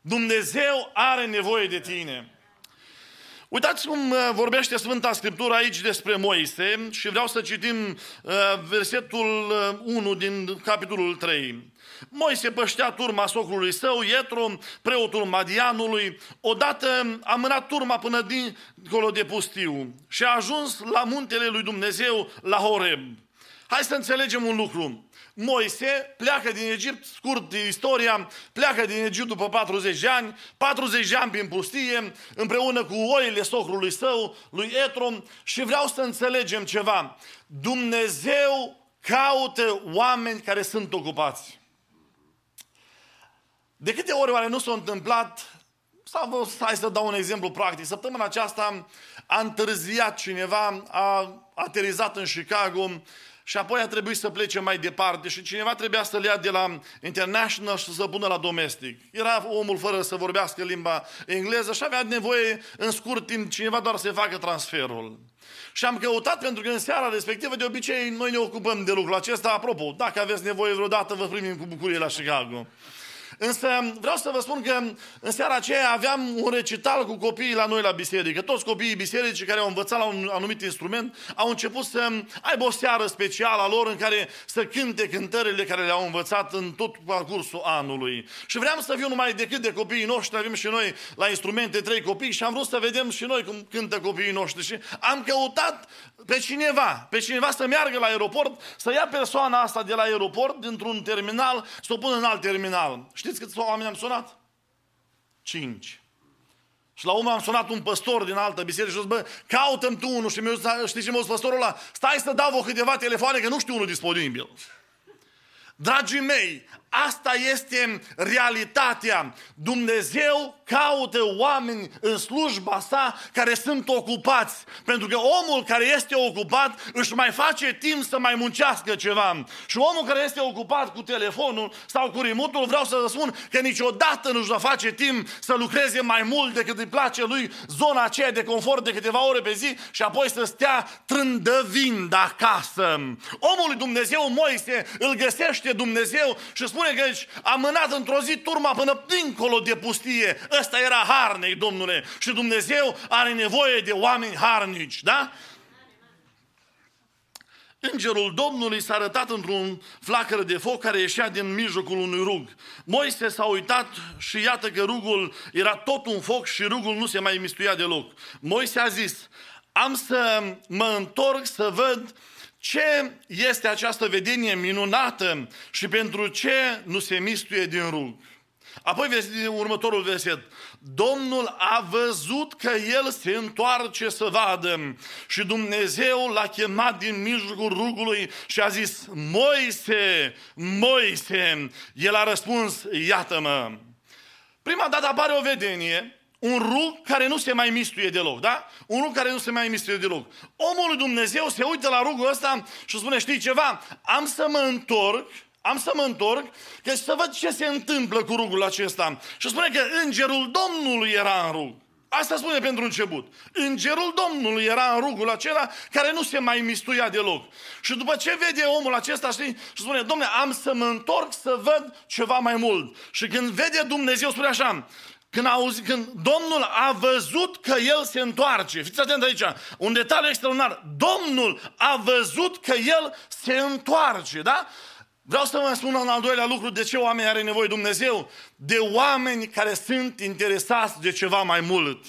Dumnezeu are nevoie de tine. Uitați cum uh, vorbește Sfânta Scriptură aici despre Moise și vreau să citim uh, versetul 1 din capitolul 3. Moise păștea turma socrului său, Ietro, preotul Madianului, odată a mânat turma până dincolo de pustiu și a ajuns la muntele lui Dumnezeu, la Horeb. Hai să înțelegem un lucru. Moise pleacă din Egipt, scurt istoria, pleacă din Egipt după 40 de ani, 40 de ani prin pustie, împreună cu oile socrului său, lui Etrom, și vreau să înțelegem ceva. Dumnezeu caută oameni care sunt ocupați. De câte ori oare nu s-a întâmplat, sau hai să dau un exemplu practic, săptămâna aceasta a întârziat cineva, a aterizat în Chicago, și apoi a trebuit să plece mai departe și cineva trebuia să-l ia de la international și să pună la domestic. Era omul fără să vorbească limba engleză și avea nevoie în scurt timp cineva doar să facă transferul. Și am căutat pentru că în seara respectivă de obicei noi ne ocupăm de lucrul acesta. Apropo, dacă aveți nevoie vreodată, vă primim cu bucurie la Chicago. Însă vreau să vă spun că în seara aceea aveam un recital cu copiii la noi la biserică. Toți copiii bisericii care au învățat la un anumit instrument au început să aibă o seară specială a lor în care să cânte cântările care le-au învățat în tot parcursul anului. Și vreau să fiu numai decât de copiii noștri, avem și noi la instrumente trei copii și am vrut să vedem și noi cum cântă copiii noștri. Și am căutat pe cineva, pe cineva să meargă la aeroport, să ia persoana asta de la aeroport, dintr-un terminal, să o pună în alt terminal. Știți câți oameni am sunat? Cinci. Și la urmă am sunat un păstor din altă biserică și a zis, bă, caută tu unul și mi-a știi ce mi-a zis păstorul ăla? Stai să dau vă câteva telefoane că nu știu unul disponibil. Dragii mei, asta este realitatea. Dumnezeu caută oameni în slujba sa care sunt ocupați. Pentru că omul care este ocupat își mai face timp să mai muncească ceva. Și omul care este ocupat cu telefonul sau cu remotul, vreau să vă spun că niciodată nu-și va face timp să lucreze mai mult decât îi place lui zona aceea de confort de câteva ore pe zi și apoi să stea trândăvind acasă. Omul lui Dumnezeu, Moise, îl găsește Dumnezeu și spune că aici a mânat într-o zi turma până dincolo de pustie. Ăsta era harnic, domnule. Și Dumnezeu are nevoie de oameni harnici, da? Îngerul Domnului s-a arătat într-un flacără de foc care ieșea din mijlocul unui rug. Moise s-a uitat și iată că rugul era tot un foc și rugul nu se mai mistuia deloc. Moise a zis, am să mă întorc să văd ce este această vedenie minunată și pentru ce nu se mistuie din rug. Apoi următorul verset. Domnul a văzut că el se întoarce să vadă și Dumnezeu l-a chemat din mijlocul rugului și a zis, Moise, Moise, el a răspuns, iată-mă. Prima dată apare o vedenie un rug care nu se mai mistuie deloc, da? Un rug care nu se mai mistuie deloc. Omul lui Dumnezeu se uită la rugul ăsta și spune, știi ceva? Am să mă întorc, am să mă întorc, că să văd ce se întâmplă cu rugul acesta. Și spune că îngerul Domnului era în rug. Asta spune pentru început. Îngerul Domnului era în rugul acela care nu se mai mistuia deloc. Și după ce vede omul acesta, știi, și spune, domnule, am să mă întorc să văd ceva mai mult. Și când vede Dumnezeu, spune așa, când, auzi, când Domnul a văzut că El se întoarce, fiți atent aici, un detaliu extraordinar, Domnul a văzut că El se întoarce, da? Vreau să vă spun un al doilea lucru, de ce oamenii are nevoie Dumnezeu? De oameni care sunt interesați de ceva mai mult.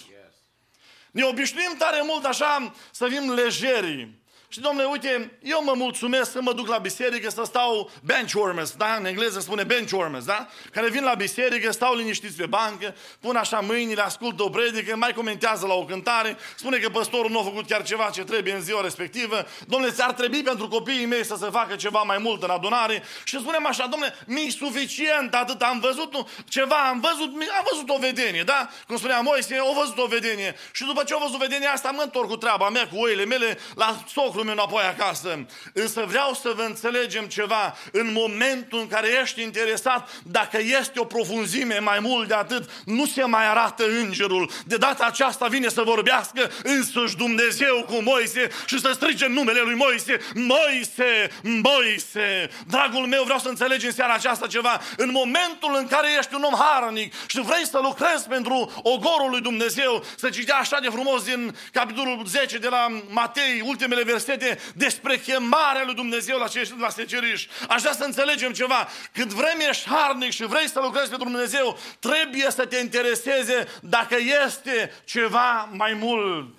Ne obișnuim tare mult așa să fim lejeri. Și domnule, uite, eu mă mulțumesc să mă duc la biserică să stau benchwarmers, da? În engleză spune benchwarmers, da? Care vin la biserică, stau liniștiți pe bancă, pun așa mâinile, ascultă o predică, mai comentează la o cântare, spune că păstorul nu a făcut chiar ceva ce trebuie în ziua respectivă. Domnule, ți-ar trebui pentru copiii mei să se facă ceva mai mult în adunare. Și spunem așa, domnule, mi suficient atât, am văzut nu, ceva, am văzut, am văzut o vedenie, da? Cum spunea Moise, o văzut o vedenie. Și după ce au văzut vedenia asta, mă întorc cu treaba mea, cu oile mele, la socru meu înapoi acasă. Însă vreau să vă înțelegem ceva. În momentul în care ești interesat, dacă este o profunzime mai mult de atât, nu se mai arată îngerul. De data aceasta vine să vorbească însuși Dumnezeu cu Moise și să strige numele lui Moise. Moise, Moise. Dragul meu, vreau să înțelegi în seara aceasta ceva. În momentul în care ești un om harnic și vrei să lucrezi pentru ogorul lui Dumnezeu, să citea așa de frumos din capitolul 10 de la Matei, ultimele versete, despre chemarea lui Dumnezeu la, ce, la seceriș. Aș vrea să înțelegem ceva. Când vrem ești harnic și vrei să lucrezi pentru Dumnezeu, trebuie să te intereseze dacă este ceva mai mult.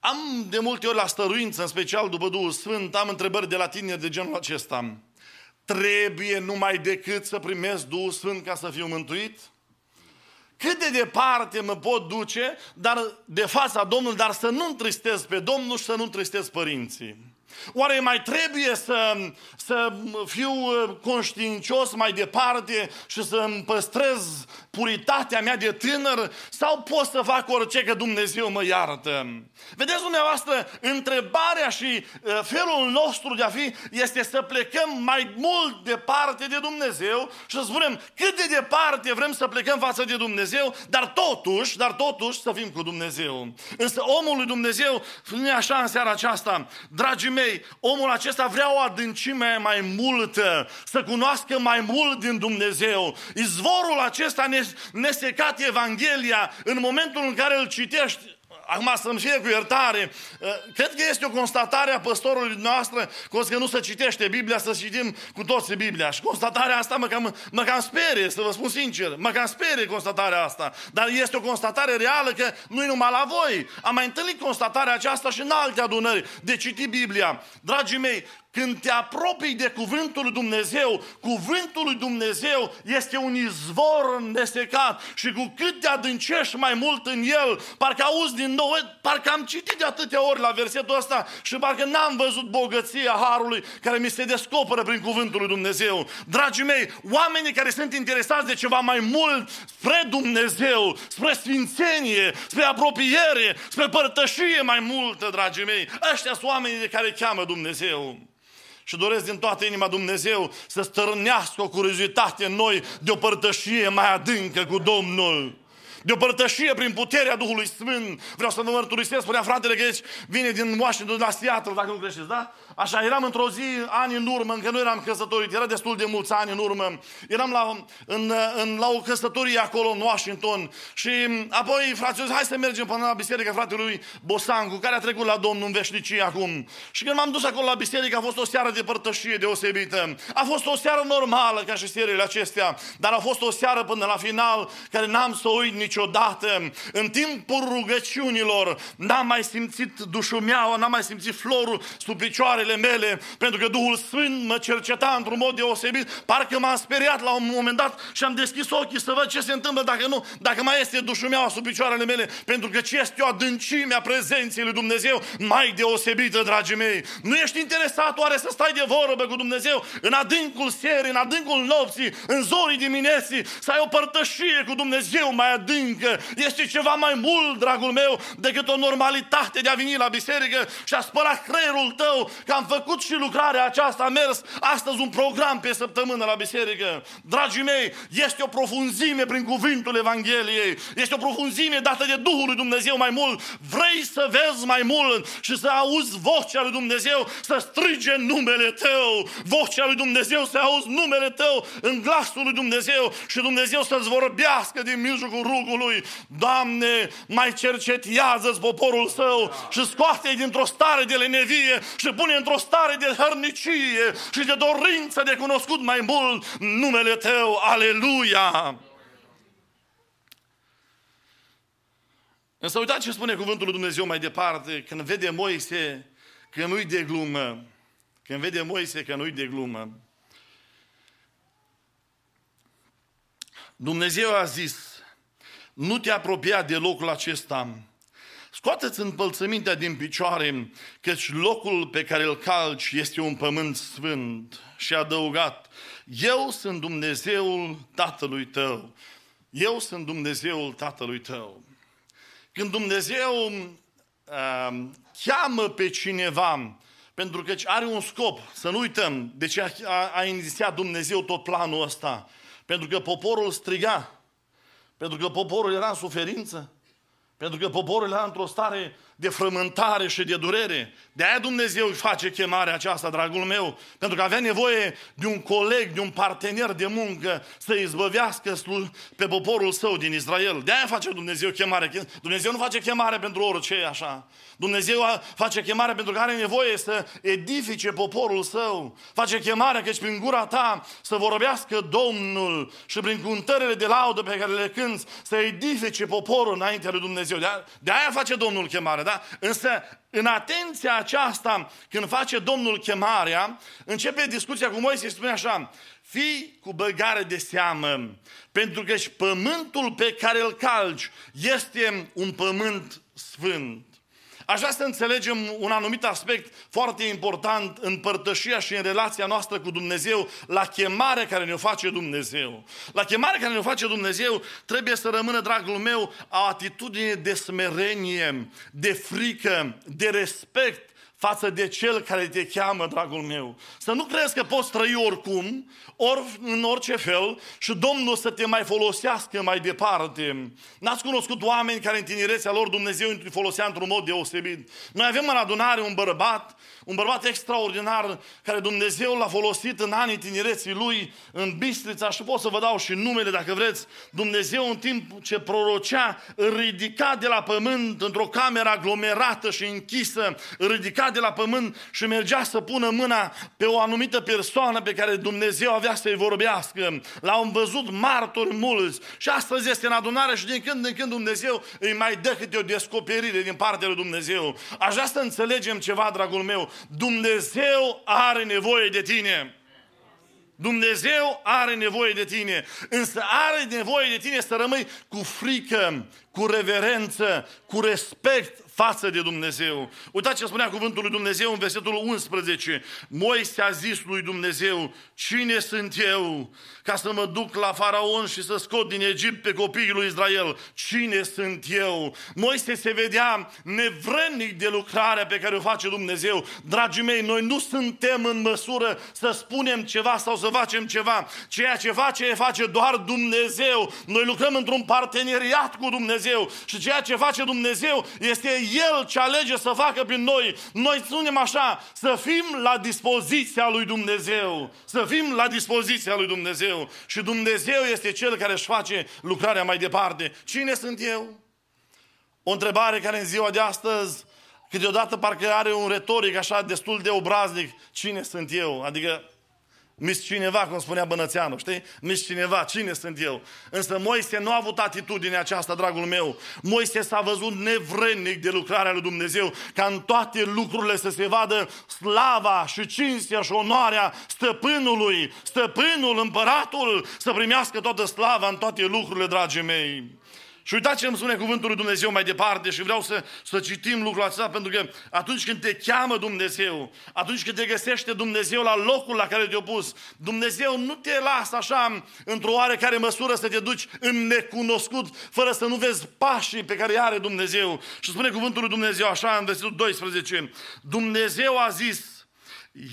Am de multe ori la stăruință, în special după Duhul Sfânt, am întrebări de la tine de genul acesta. Trebuie numai decât să primesc Duhul Sfânt ca să fiu mântuit? Cât de departe mă pot duce dar de fața Domnului, dar să nu întristez pe Domnul și să nu întristez părinții? Oare mai trebuie să, să fiu uh, conștiincios mai departe și să îmi păstrez puritatea mea de tânăr sau pot să fac orice că Dumnezeu mă iartă? Vedeți dumneavoastră, întrebarea și uh, felul nostru de a fi este să plecăm mai mult departe de Dumnezeu și să spunem cât de departe vrem să plecăm față de Dumnezeu, dar totuși, dar totuși să fim cu Dumnezeu. Însă omul lui Dumnezeu, nu așa în seara aceasta, dragii mei, omul acesta vrea o adâncime mai multă, să cunoască mai mult din Dumnezeu. Izvorul acesta nesecat Evanghelia, în momentul în care îl citești, Acum să-mi fie cu iertare. Uh, cred că este o constatare a păstorului noastră că nu se citește Biblia, să citim cu toți Biblia. Și constatarea asta mă cam, mă cam sperie, să vă spun sincer. Mă cam sperie constatarea asta. Dar este o constatare reală că nu-i numai la voi. Am mai întâlnit constatarea aceasta și în alte adunări de citi Biblia. Dragii mei, când te apropii de cuvântul lui Dumnezeu, cuvântul lui Dumnezeu este un izvor nesecat și cu cât te adâncești mai mult în el, parcă auzi din nou, parcă am citit de atâtea ori la versetul ăsta și parcă n-am văzut bogăția Harului care mi se descoperă prin cuvântul lui Dumnezeu. Dragii mei, oamenii care sunt interesați de ceva mai mult spre Dumnezeu, spre sfințenie, spre apropiere, spre părtășie mai multă, dragii mei, ăștia sunt oamenii de care cheamă Dumnezeu. Și doresc din toată inima Dumnezeu să stărânească o curiozitate în noi de o părtășie mai adâncă cu Domnul de o părtășie prin puterea Duhului Sfânt. Vreau să vă mărturisesc, spunea fratele că vine din Washington, la Seattle, dacă nu greșeți, da? Așa, eram într-o zi, ani în urmă, încă nu eram căsătorit, era destul de mulți ani în urmă. Eram la, în, în, la o căsătorie acolo în Washington și apoi frații hai să mergem până la biserica fratelui Bosancu, care a trecut la Domnul în veșnicie acum. Și când m-am dus acolo la biserică, a fost o seară de părtășie deosebită. A fost o seară normală ca și serile acestea, dar a fost o seară până la final care n-am să o uit niciodată. În timpul rugăciunilor n-am mai simțit dușumeaua, n-am mai simțit florul sub picioarele picioarele mele, pentru că Duhul Sfânt mă cerceta într-un mod deosebit. Parcă m-am speriat la un moment dat și am deschis ochii să văd ce se întâmplă dacă nu, dacă mai este dușumeaua sub picioarele mele, pentru că ce este o adâncime a prezenței lui Dumnezeu mai deosebită, dragii mei. Nu ești interesat oare să stai de vorbă cu Dumnezeu în adâncul serii, în adâncul nopții, în zorii dimineții, să ai o părtășie cu Dumnezeu mai adânc adâncă, este ceva mai mult, dragul meu, decât o normalitate de a veni la biserică și a spăla creierul tău că am făcut și lucrarea aceasta, am mers astăzi un program pe săptămână la biserică. Dragii mei, este o profunzime prin cuvântul Evangheliei, este o profunzime dată de Duhul lui Dumnezeu mai mult. Vrei să vezi mai mult și să auzi vocea lui Dumnezeu, să strige numele tău, vocea lui Dumnezeu, să auzi numele tău în glasul lui Dumnezeu și Dumnezeu să-ți vorbească din mijlocul rugului. Doamne, mai cercetează-ți poporul său și scoate-i dintr-o stare de lenevie și pune într-o stare de hărnicie și de dorință de cunoscut mai mult numele tău. Aleluia! Însă uitați ce spune cuvântul lui Dumnezeu mai departe, când vede Moise că nu-i de glumă. Când vede Moise că nu-i de glumă. Dumnezeu a zis, nu te apropia de locul acesta. Scoateți împălțămintea din picioare, căci locul pe care îl calci este un pământ sfânt. Și a adăugat, eu sunt Dumnezeul tatălui tău. Eu sunt Dumnezeul tatălui tău. Când Dumnezeu uh, cheamă pe cineva, pentru că are un scop, să nu uităm de ce a, a, a inițiat Dumnezeu tot planul ăsta. Pentru că poporul striga, pentru că poporul era în suferință, pentru că poporul era într-o stare de frământare și de durere. De aia Dumnezeu își face chemarea aceasta, dragul meu, pentru că avea nevoie de un coleg, de un partener de muncă să izbăvească pe poporul său din Israel. De aia face Dumnezeu chemare. Dumnezeu nu face chemare pentru orice așa. Dumnezeu face chemare pentru că are nevoie să edifice poporul său. Face chemare căci prin gura ta să vorbească Domnul și prin cântările de laudă pe care le cânți să edifice poporul înaintea lui Dumnezeu. De aia, de aia face Domnul chemare, da? Însă în atenția aceasta, când face Domnul chemarea, începe discuția cu Moise și spune așa, fii cu băgare de seamă, pentru că și pământul pe care îl calci este un pământ sfânt. Aș vrea să înțelegem un anumit aspect foarte important în părtășia și în relația noastră cu Dumnezeu, la chemare care ne-o face Dumnezeu. La chemare care ne-o face Dumnezeu trebuie să rămână, dragul meu, o atitudine de smerenie, de frică, de respect față de cel care te cheamă, dragul meu. Să nu crezi că poți trăi oricum, ori în orice fel și Domnul să te mai folosească mai departe. N-ați cunoscut oameni care în tinerețea lor Dumnezeu îi folosea într-un mod deosebit. Noi avem în adunare un bărbat, un bărbat extraordinar care Dumnezeu l-a folosit în anii tinereții lui în Bistrița și pot să vă dau și numele dacă vreți. Dumnezeu în timp ce prorocea îl ridica de la pământ într-o cameră aglomerată și închisă, îl ridica de la pământ și mergea să pună mâna pe o anumită persoană pe care Dumnezeu avea să-i vorbească. L-au văzut martori mulți și astăzi este în adunare și din când în când Dumnezeu îi mai dă câte o descoperire din partea lui Dumnezeu. Aș vrea să înțelegem ceva, dragul meu. Dumnezeu are nevoie de tine. Dumnezeu are nevoie de tine, însă are nevoie de tine să rămâi cu frică, cu reverență, cu respect față de Dumnezeu. Uitați ce spunea cuvântul lui Dumnezeu în versetul 11. Moise a zis lui Dumnezeu, cine sunt eu ca să mă duc la faraon și să scot din Egipt pe copiii lui Israel? Cine sunt eu? Moise se vedea nevrednic de lucrarea pe care o face Dumnezeu. Dragii mei, noi nu suntem în măsură să spunem ceva sau să facem ceva. Ceea ce face, face doar Dumnezeu. Noi lucrăm într-un parteneriat cu Dumnezeu și ceea ce face Dumnezeu este el ce alege să facă prin noi. Noi spunem așa, să fim la dispoziția lui Dumnezeu. Să fim la dispoziția lui Dumnezeu. Și Dumnezeu este Cel care își face lucrarea mai departe. Cine sunt eu? O întrebare care în ziua de astăzi câteodată parcă are un retoric așa destul de obraznic. Cine sunt eu? Adică Mis cineva, cum spunea Bănățeanu, știi? Mis cineva, cine sunt eu? Însă Moise nu a avut atitudinea aceasta, dragul meu. Moise s-a văzut nevrednic de lucrarea lui Dumnezeu, ca în toate lucrurile să se vadă slava și cinstea și onoarea stăpânului, stăpânul, împăratul, să primească toată slava în toate lucrurile, dragii mei. Și uitați ce îmi spune cuvântul lui Dumnezeu mai departe și vreau să, să citim lucrul acesta pentru că atunci când te cheamă Dumnezeu, atunci când te găsește Dumnezeu la locul la care te-a pus, Dumnezeu nu te lasă așa într-o oarecare măsură să te duci în necunoscut, fără să nu vezi pașii pe care îi are Dumnezeu. Și spune cuvântul lui Dumnezeu așa în versetul 12. Dumnezeu a zis,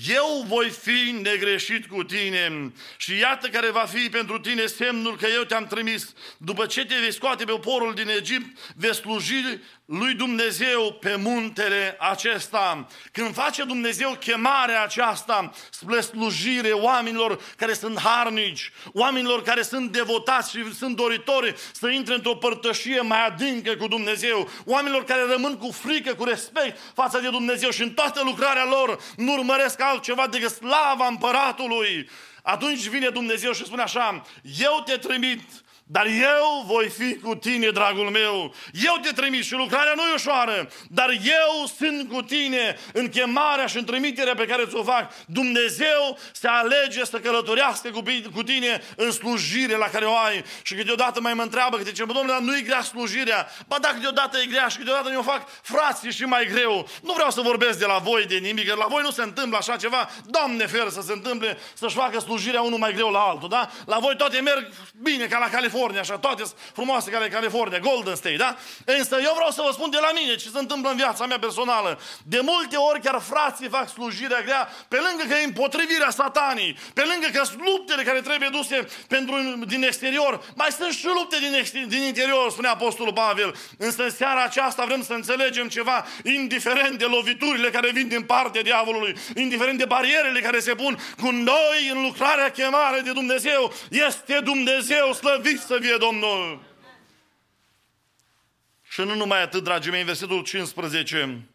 eu voi fi negreșit cu tine și iată care va fi pentru tine semnul că eu te-am trimis. După ce te vei scoate pe poporul din Egipt, vei sluji lui Dumnezeu pe muntele acesta. Când face Dumnezeu chemarea aceasta spre slujire oamenilor care sunt harnici, oamenilor care sunt devotați și sunt doritori să intre într-o părtășie mai adâncă cu Dumnezeu, oamenilor care rămân cu frică, cu respect față de Dumnezeu și în toată lucrarea lor nu urmăresc altceva decât slava împăratului. Atunci vine Dumnezeu și spune așa, eu te trimit dar eu voi fi cu tine, dragul meu. Eu te trimit și lucrarea nu e ușoară, dar eu sunt cu tine în chemarea și în trimiterea pe care ți-o fac. Dumnezeu se alege să călătorească cu, cu tine în slujire la care o ai. Și câteodată mai mă întreabă, că zice, domnule, dar nu-i grea slujirea. Ba da, câteodată e grea și câteodată mi-o fac frații și mai greu. Nu vreau să vorbesc de la voi de nimic, că la voi nu se întâmplă așa ceva. Doamne fer să se întâmple să-și facă slujirea unul mai greu la altul, da? La voi toate merg bine, ca la California California, așa, toate sunt frumoase ca California, Golden State, da? Însă eu vreau să vă spun de la mine ce se întâmplă în viața mea personală. De multe ori chiar frații fac slujirea grea, pe lângă că e împotrivirea satanii, pe lângă că sunt luptele care trebuie duse pentru, din exterior, mai sunt și lupte din, exter- din interior, spune Apostolul Pavel. Însă în seara aceasta vrem să înțelegem ceva, indiferent de loviturile care vin din partea diavolului, indiferent de barierele care se pun cu noi în lucrarea chemare de Dumnezeu, este Dumnezeu slăvit să fie Domnul! Și nu numai atât, dragii mei, în versetul 15,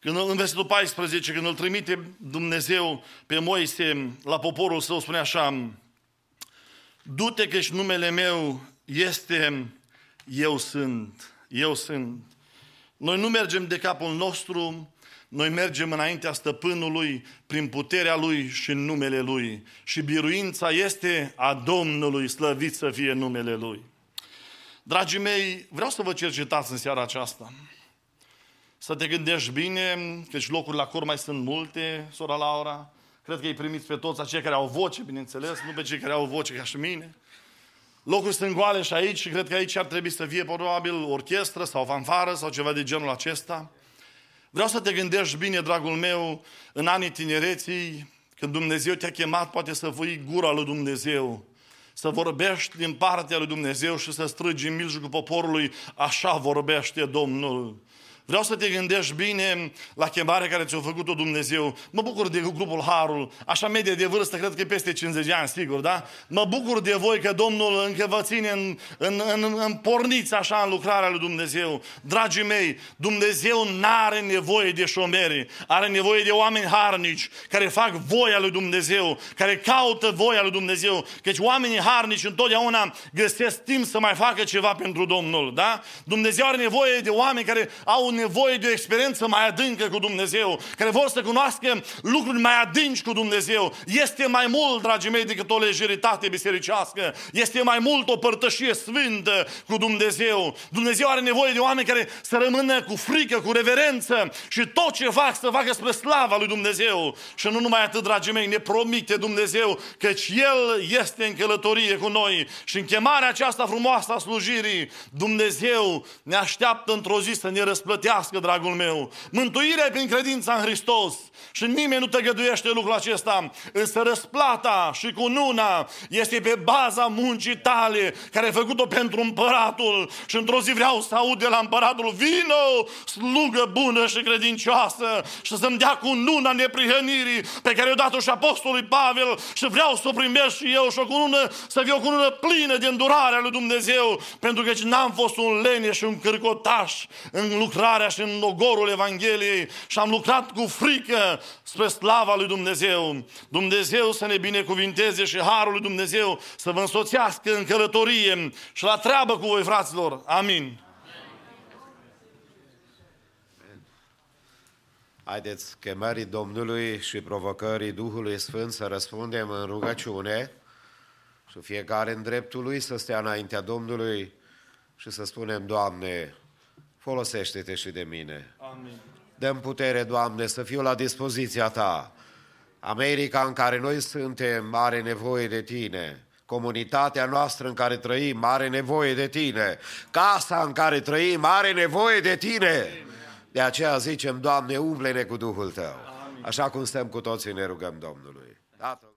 când, în versetul 14, când îl trimite Dumnezeu pe Moise la poporul său, spune așa, Du-te că numele meu este Eu sunt, Eu sunt. Noi nu mergem de capul nostru, noi mergem înaintea stăpânului prin puterea lui și în numele lui. Și biruința este a Domnului, slăvit să fie numele lui. Dragii mei, vreau să vă cercetați în seara aceasta. Să te gândești bine, căci locuri la cor mai sunt multe, sora Laura. Cred că îi primiți pe toți aceia care au voce, bineînțeles, nu pe cei care au voce ca și mine. Locuri sunt goale și aici și cred că aici ar trebui să fie probabil orchestră sau fanfară sau ceva de genul acesta. Vreau să te gândești bine, dragul meu, în anii tinereții, când Dumnezeu te-a chemat, poate să fii gura lui Dumnezeu, să vorbești din partea lui Dumnezeu și să strigi în mijlocul poporului, așa vorbește Domnul. Vreau să te gândești bine la chemarea care ți-a făcut-o Dumnezeu. Mă bucur de grupul Harul. Așa medie de vârstă, cred că e peste 50 de ani, sigur, da? Mă bucur de voi că Domnul încă vă ține în, în, în, în porniți așa în lucrarea lui Dumnezeu. Dragii mei, Dumnezeu n-are nevoie de șomeri. Are nevoie de oameni harnici care fac voia lui Dumnezeu, care caută voia lui Dumnezeu. Căci oamenii harnici întotdeauna găsesc timp să mai facă ceva pentru Domnul, da? Dumnezeu are nevoie de oameni care au nevoie de o experiență mai adâncă cu Dumnezeu, care vor să cunoască lucruri mai adânci cu Dumnezeu. Este mai mult, dragii mei, decât o lejeritate bisericească. Este mai mult o părtășie sfântă cu Dumnezeu. Dumnezeu are nevoie de oameni care să rămână cu frică, cu reverență și tot ce fac să facă spre slava lui Dumnezeu. Și nu numai atât, dragii mei, ne promite Dumnezeu căci El este în călătorie cu noi și în chemarea aceasta frumoasă a slujirii, Dumnezeu ne așteaptă într-o zi să ne răsplătească plătească, dragul meu. Mântuirea e prin credința în Hristos. Și nimeni nu te găduiește lucrul acesta. Însă răsplata și cununa este pe baza muncii tale, care ai făcut-o pentru împăratul. Și într-o zi vreau să aud de la împăratul, vino, slugă bună și credincioasă, și să-mi dea cununa neprihănirii pe care o dat-o și apostolului Pavel și vreau să o primesc și eu și o cunună, să fie o cunună plină de îndurarea lui Dumnezeu, pentru că n-am fost un lene și un cârcotaș în lucrarea lucrarea și în ogorul Evangheliei și am lucrat cu frică spre slava lui Dumnezeu. Dumnezeu să ne binecuvinteze și harul lui Dumnezeu să vă însoțească în călătorie și la treabă cu voi, fraților. Amin. Haideți chemării Domnului și provocării Duhului Sfânt să răspundem în rugăciune și fiecare în dreptul lui să stea înaintea Domnului și să spunem, Doamne, folosește-te și de mine. Amin. Dăm putere, Doamne, să fiu la dispoziția Ta. America în care noi suntem are nevoie de Tine. Comunitatea noastră în care trăim are nevoie de Tine. Casa în care trăim are nevoie de Tine. De aceea zicem, Doamne, umple-ne cu Duhul Tău. Așa cum stăm cu toții, ne rugăm Domnului. Tatăl.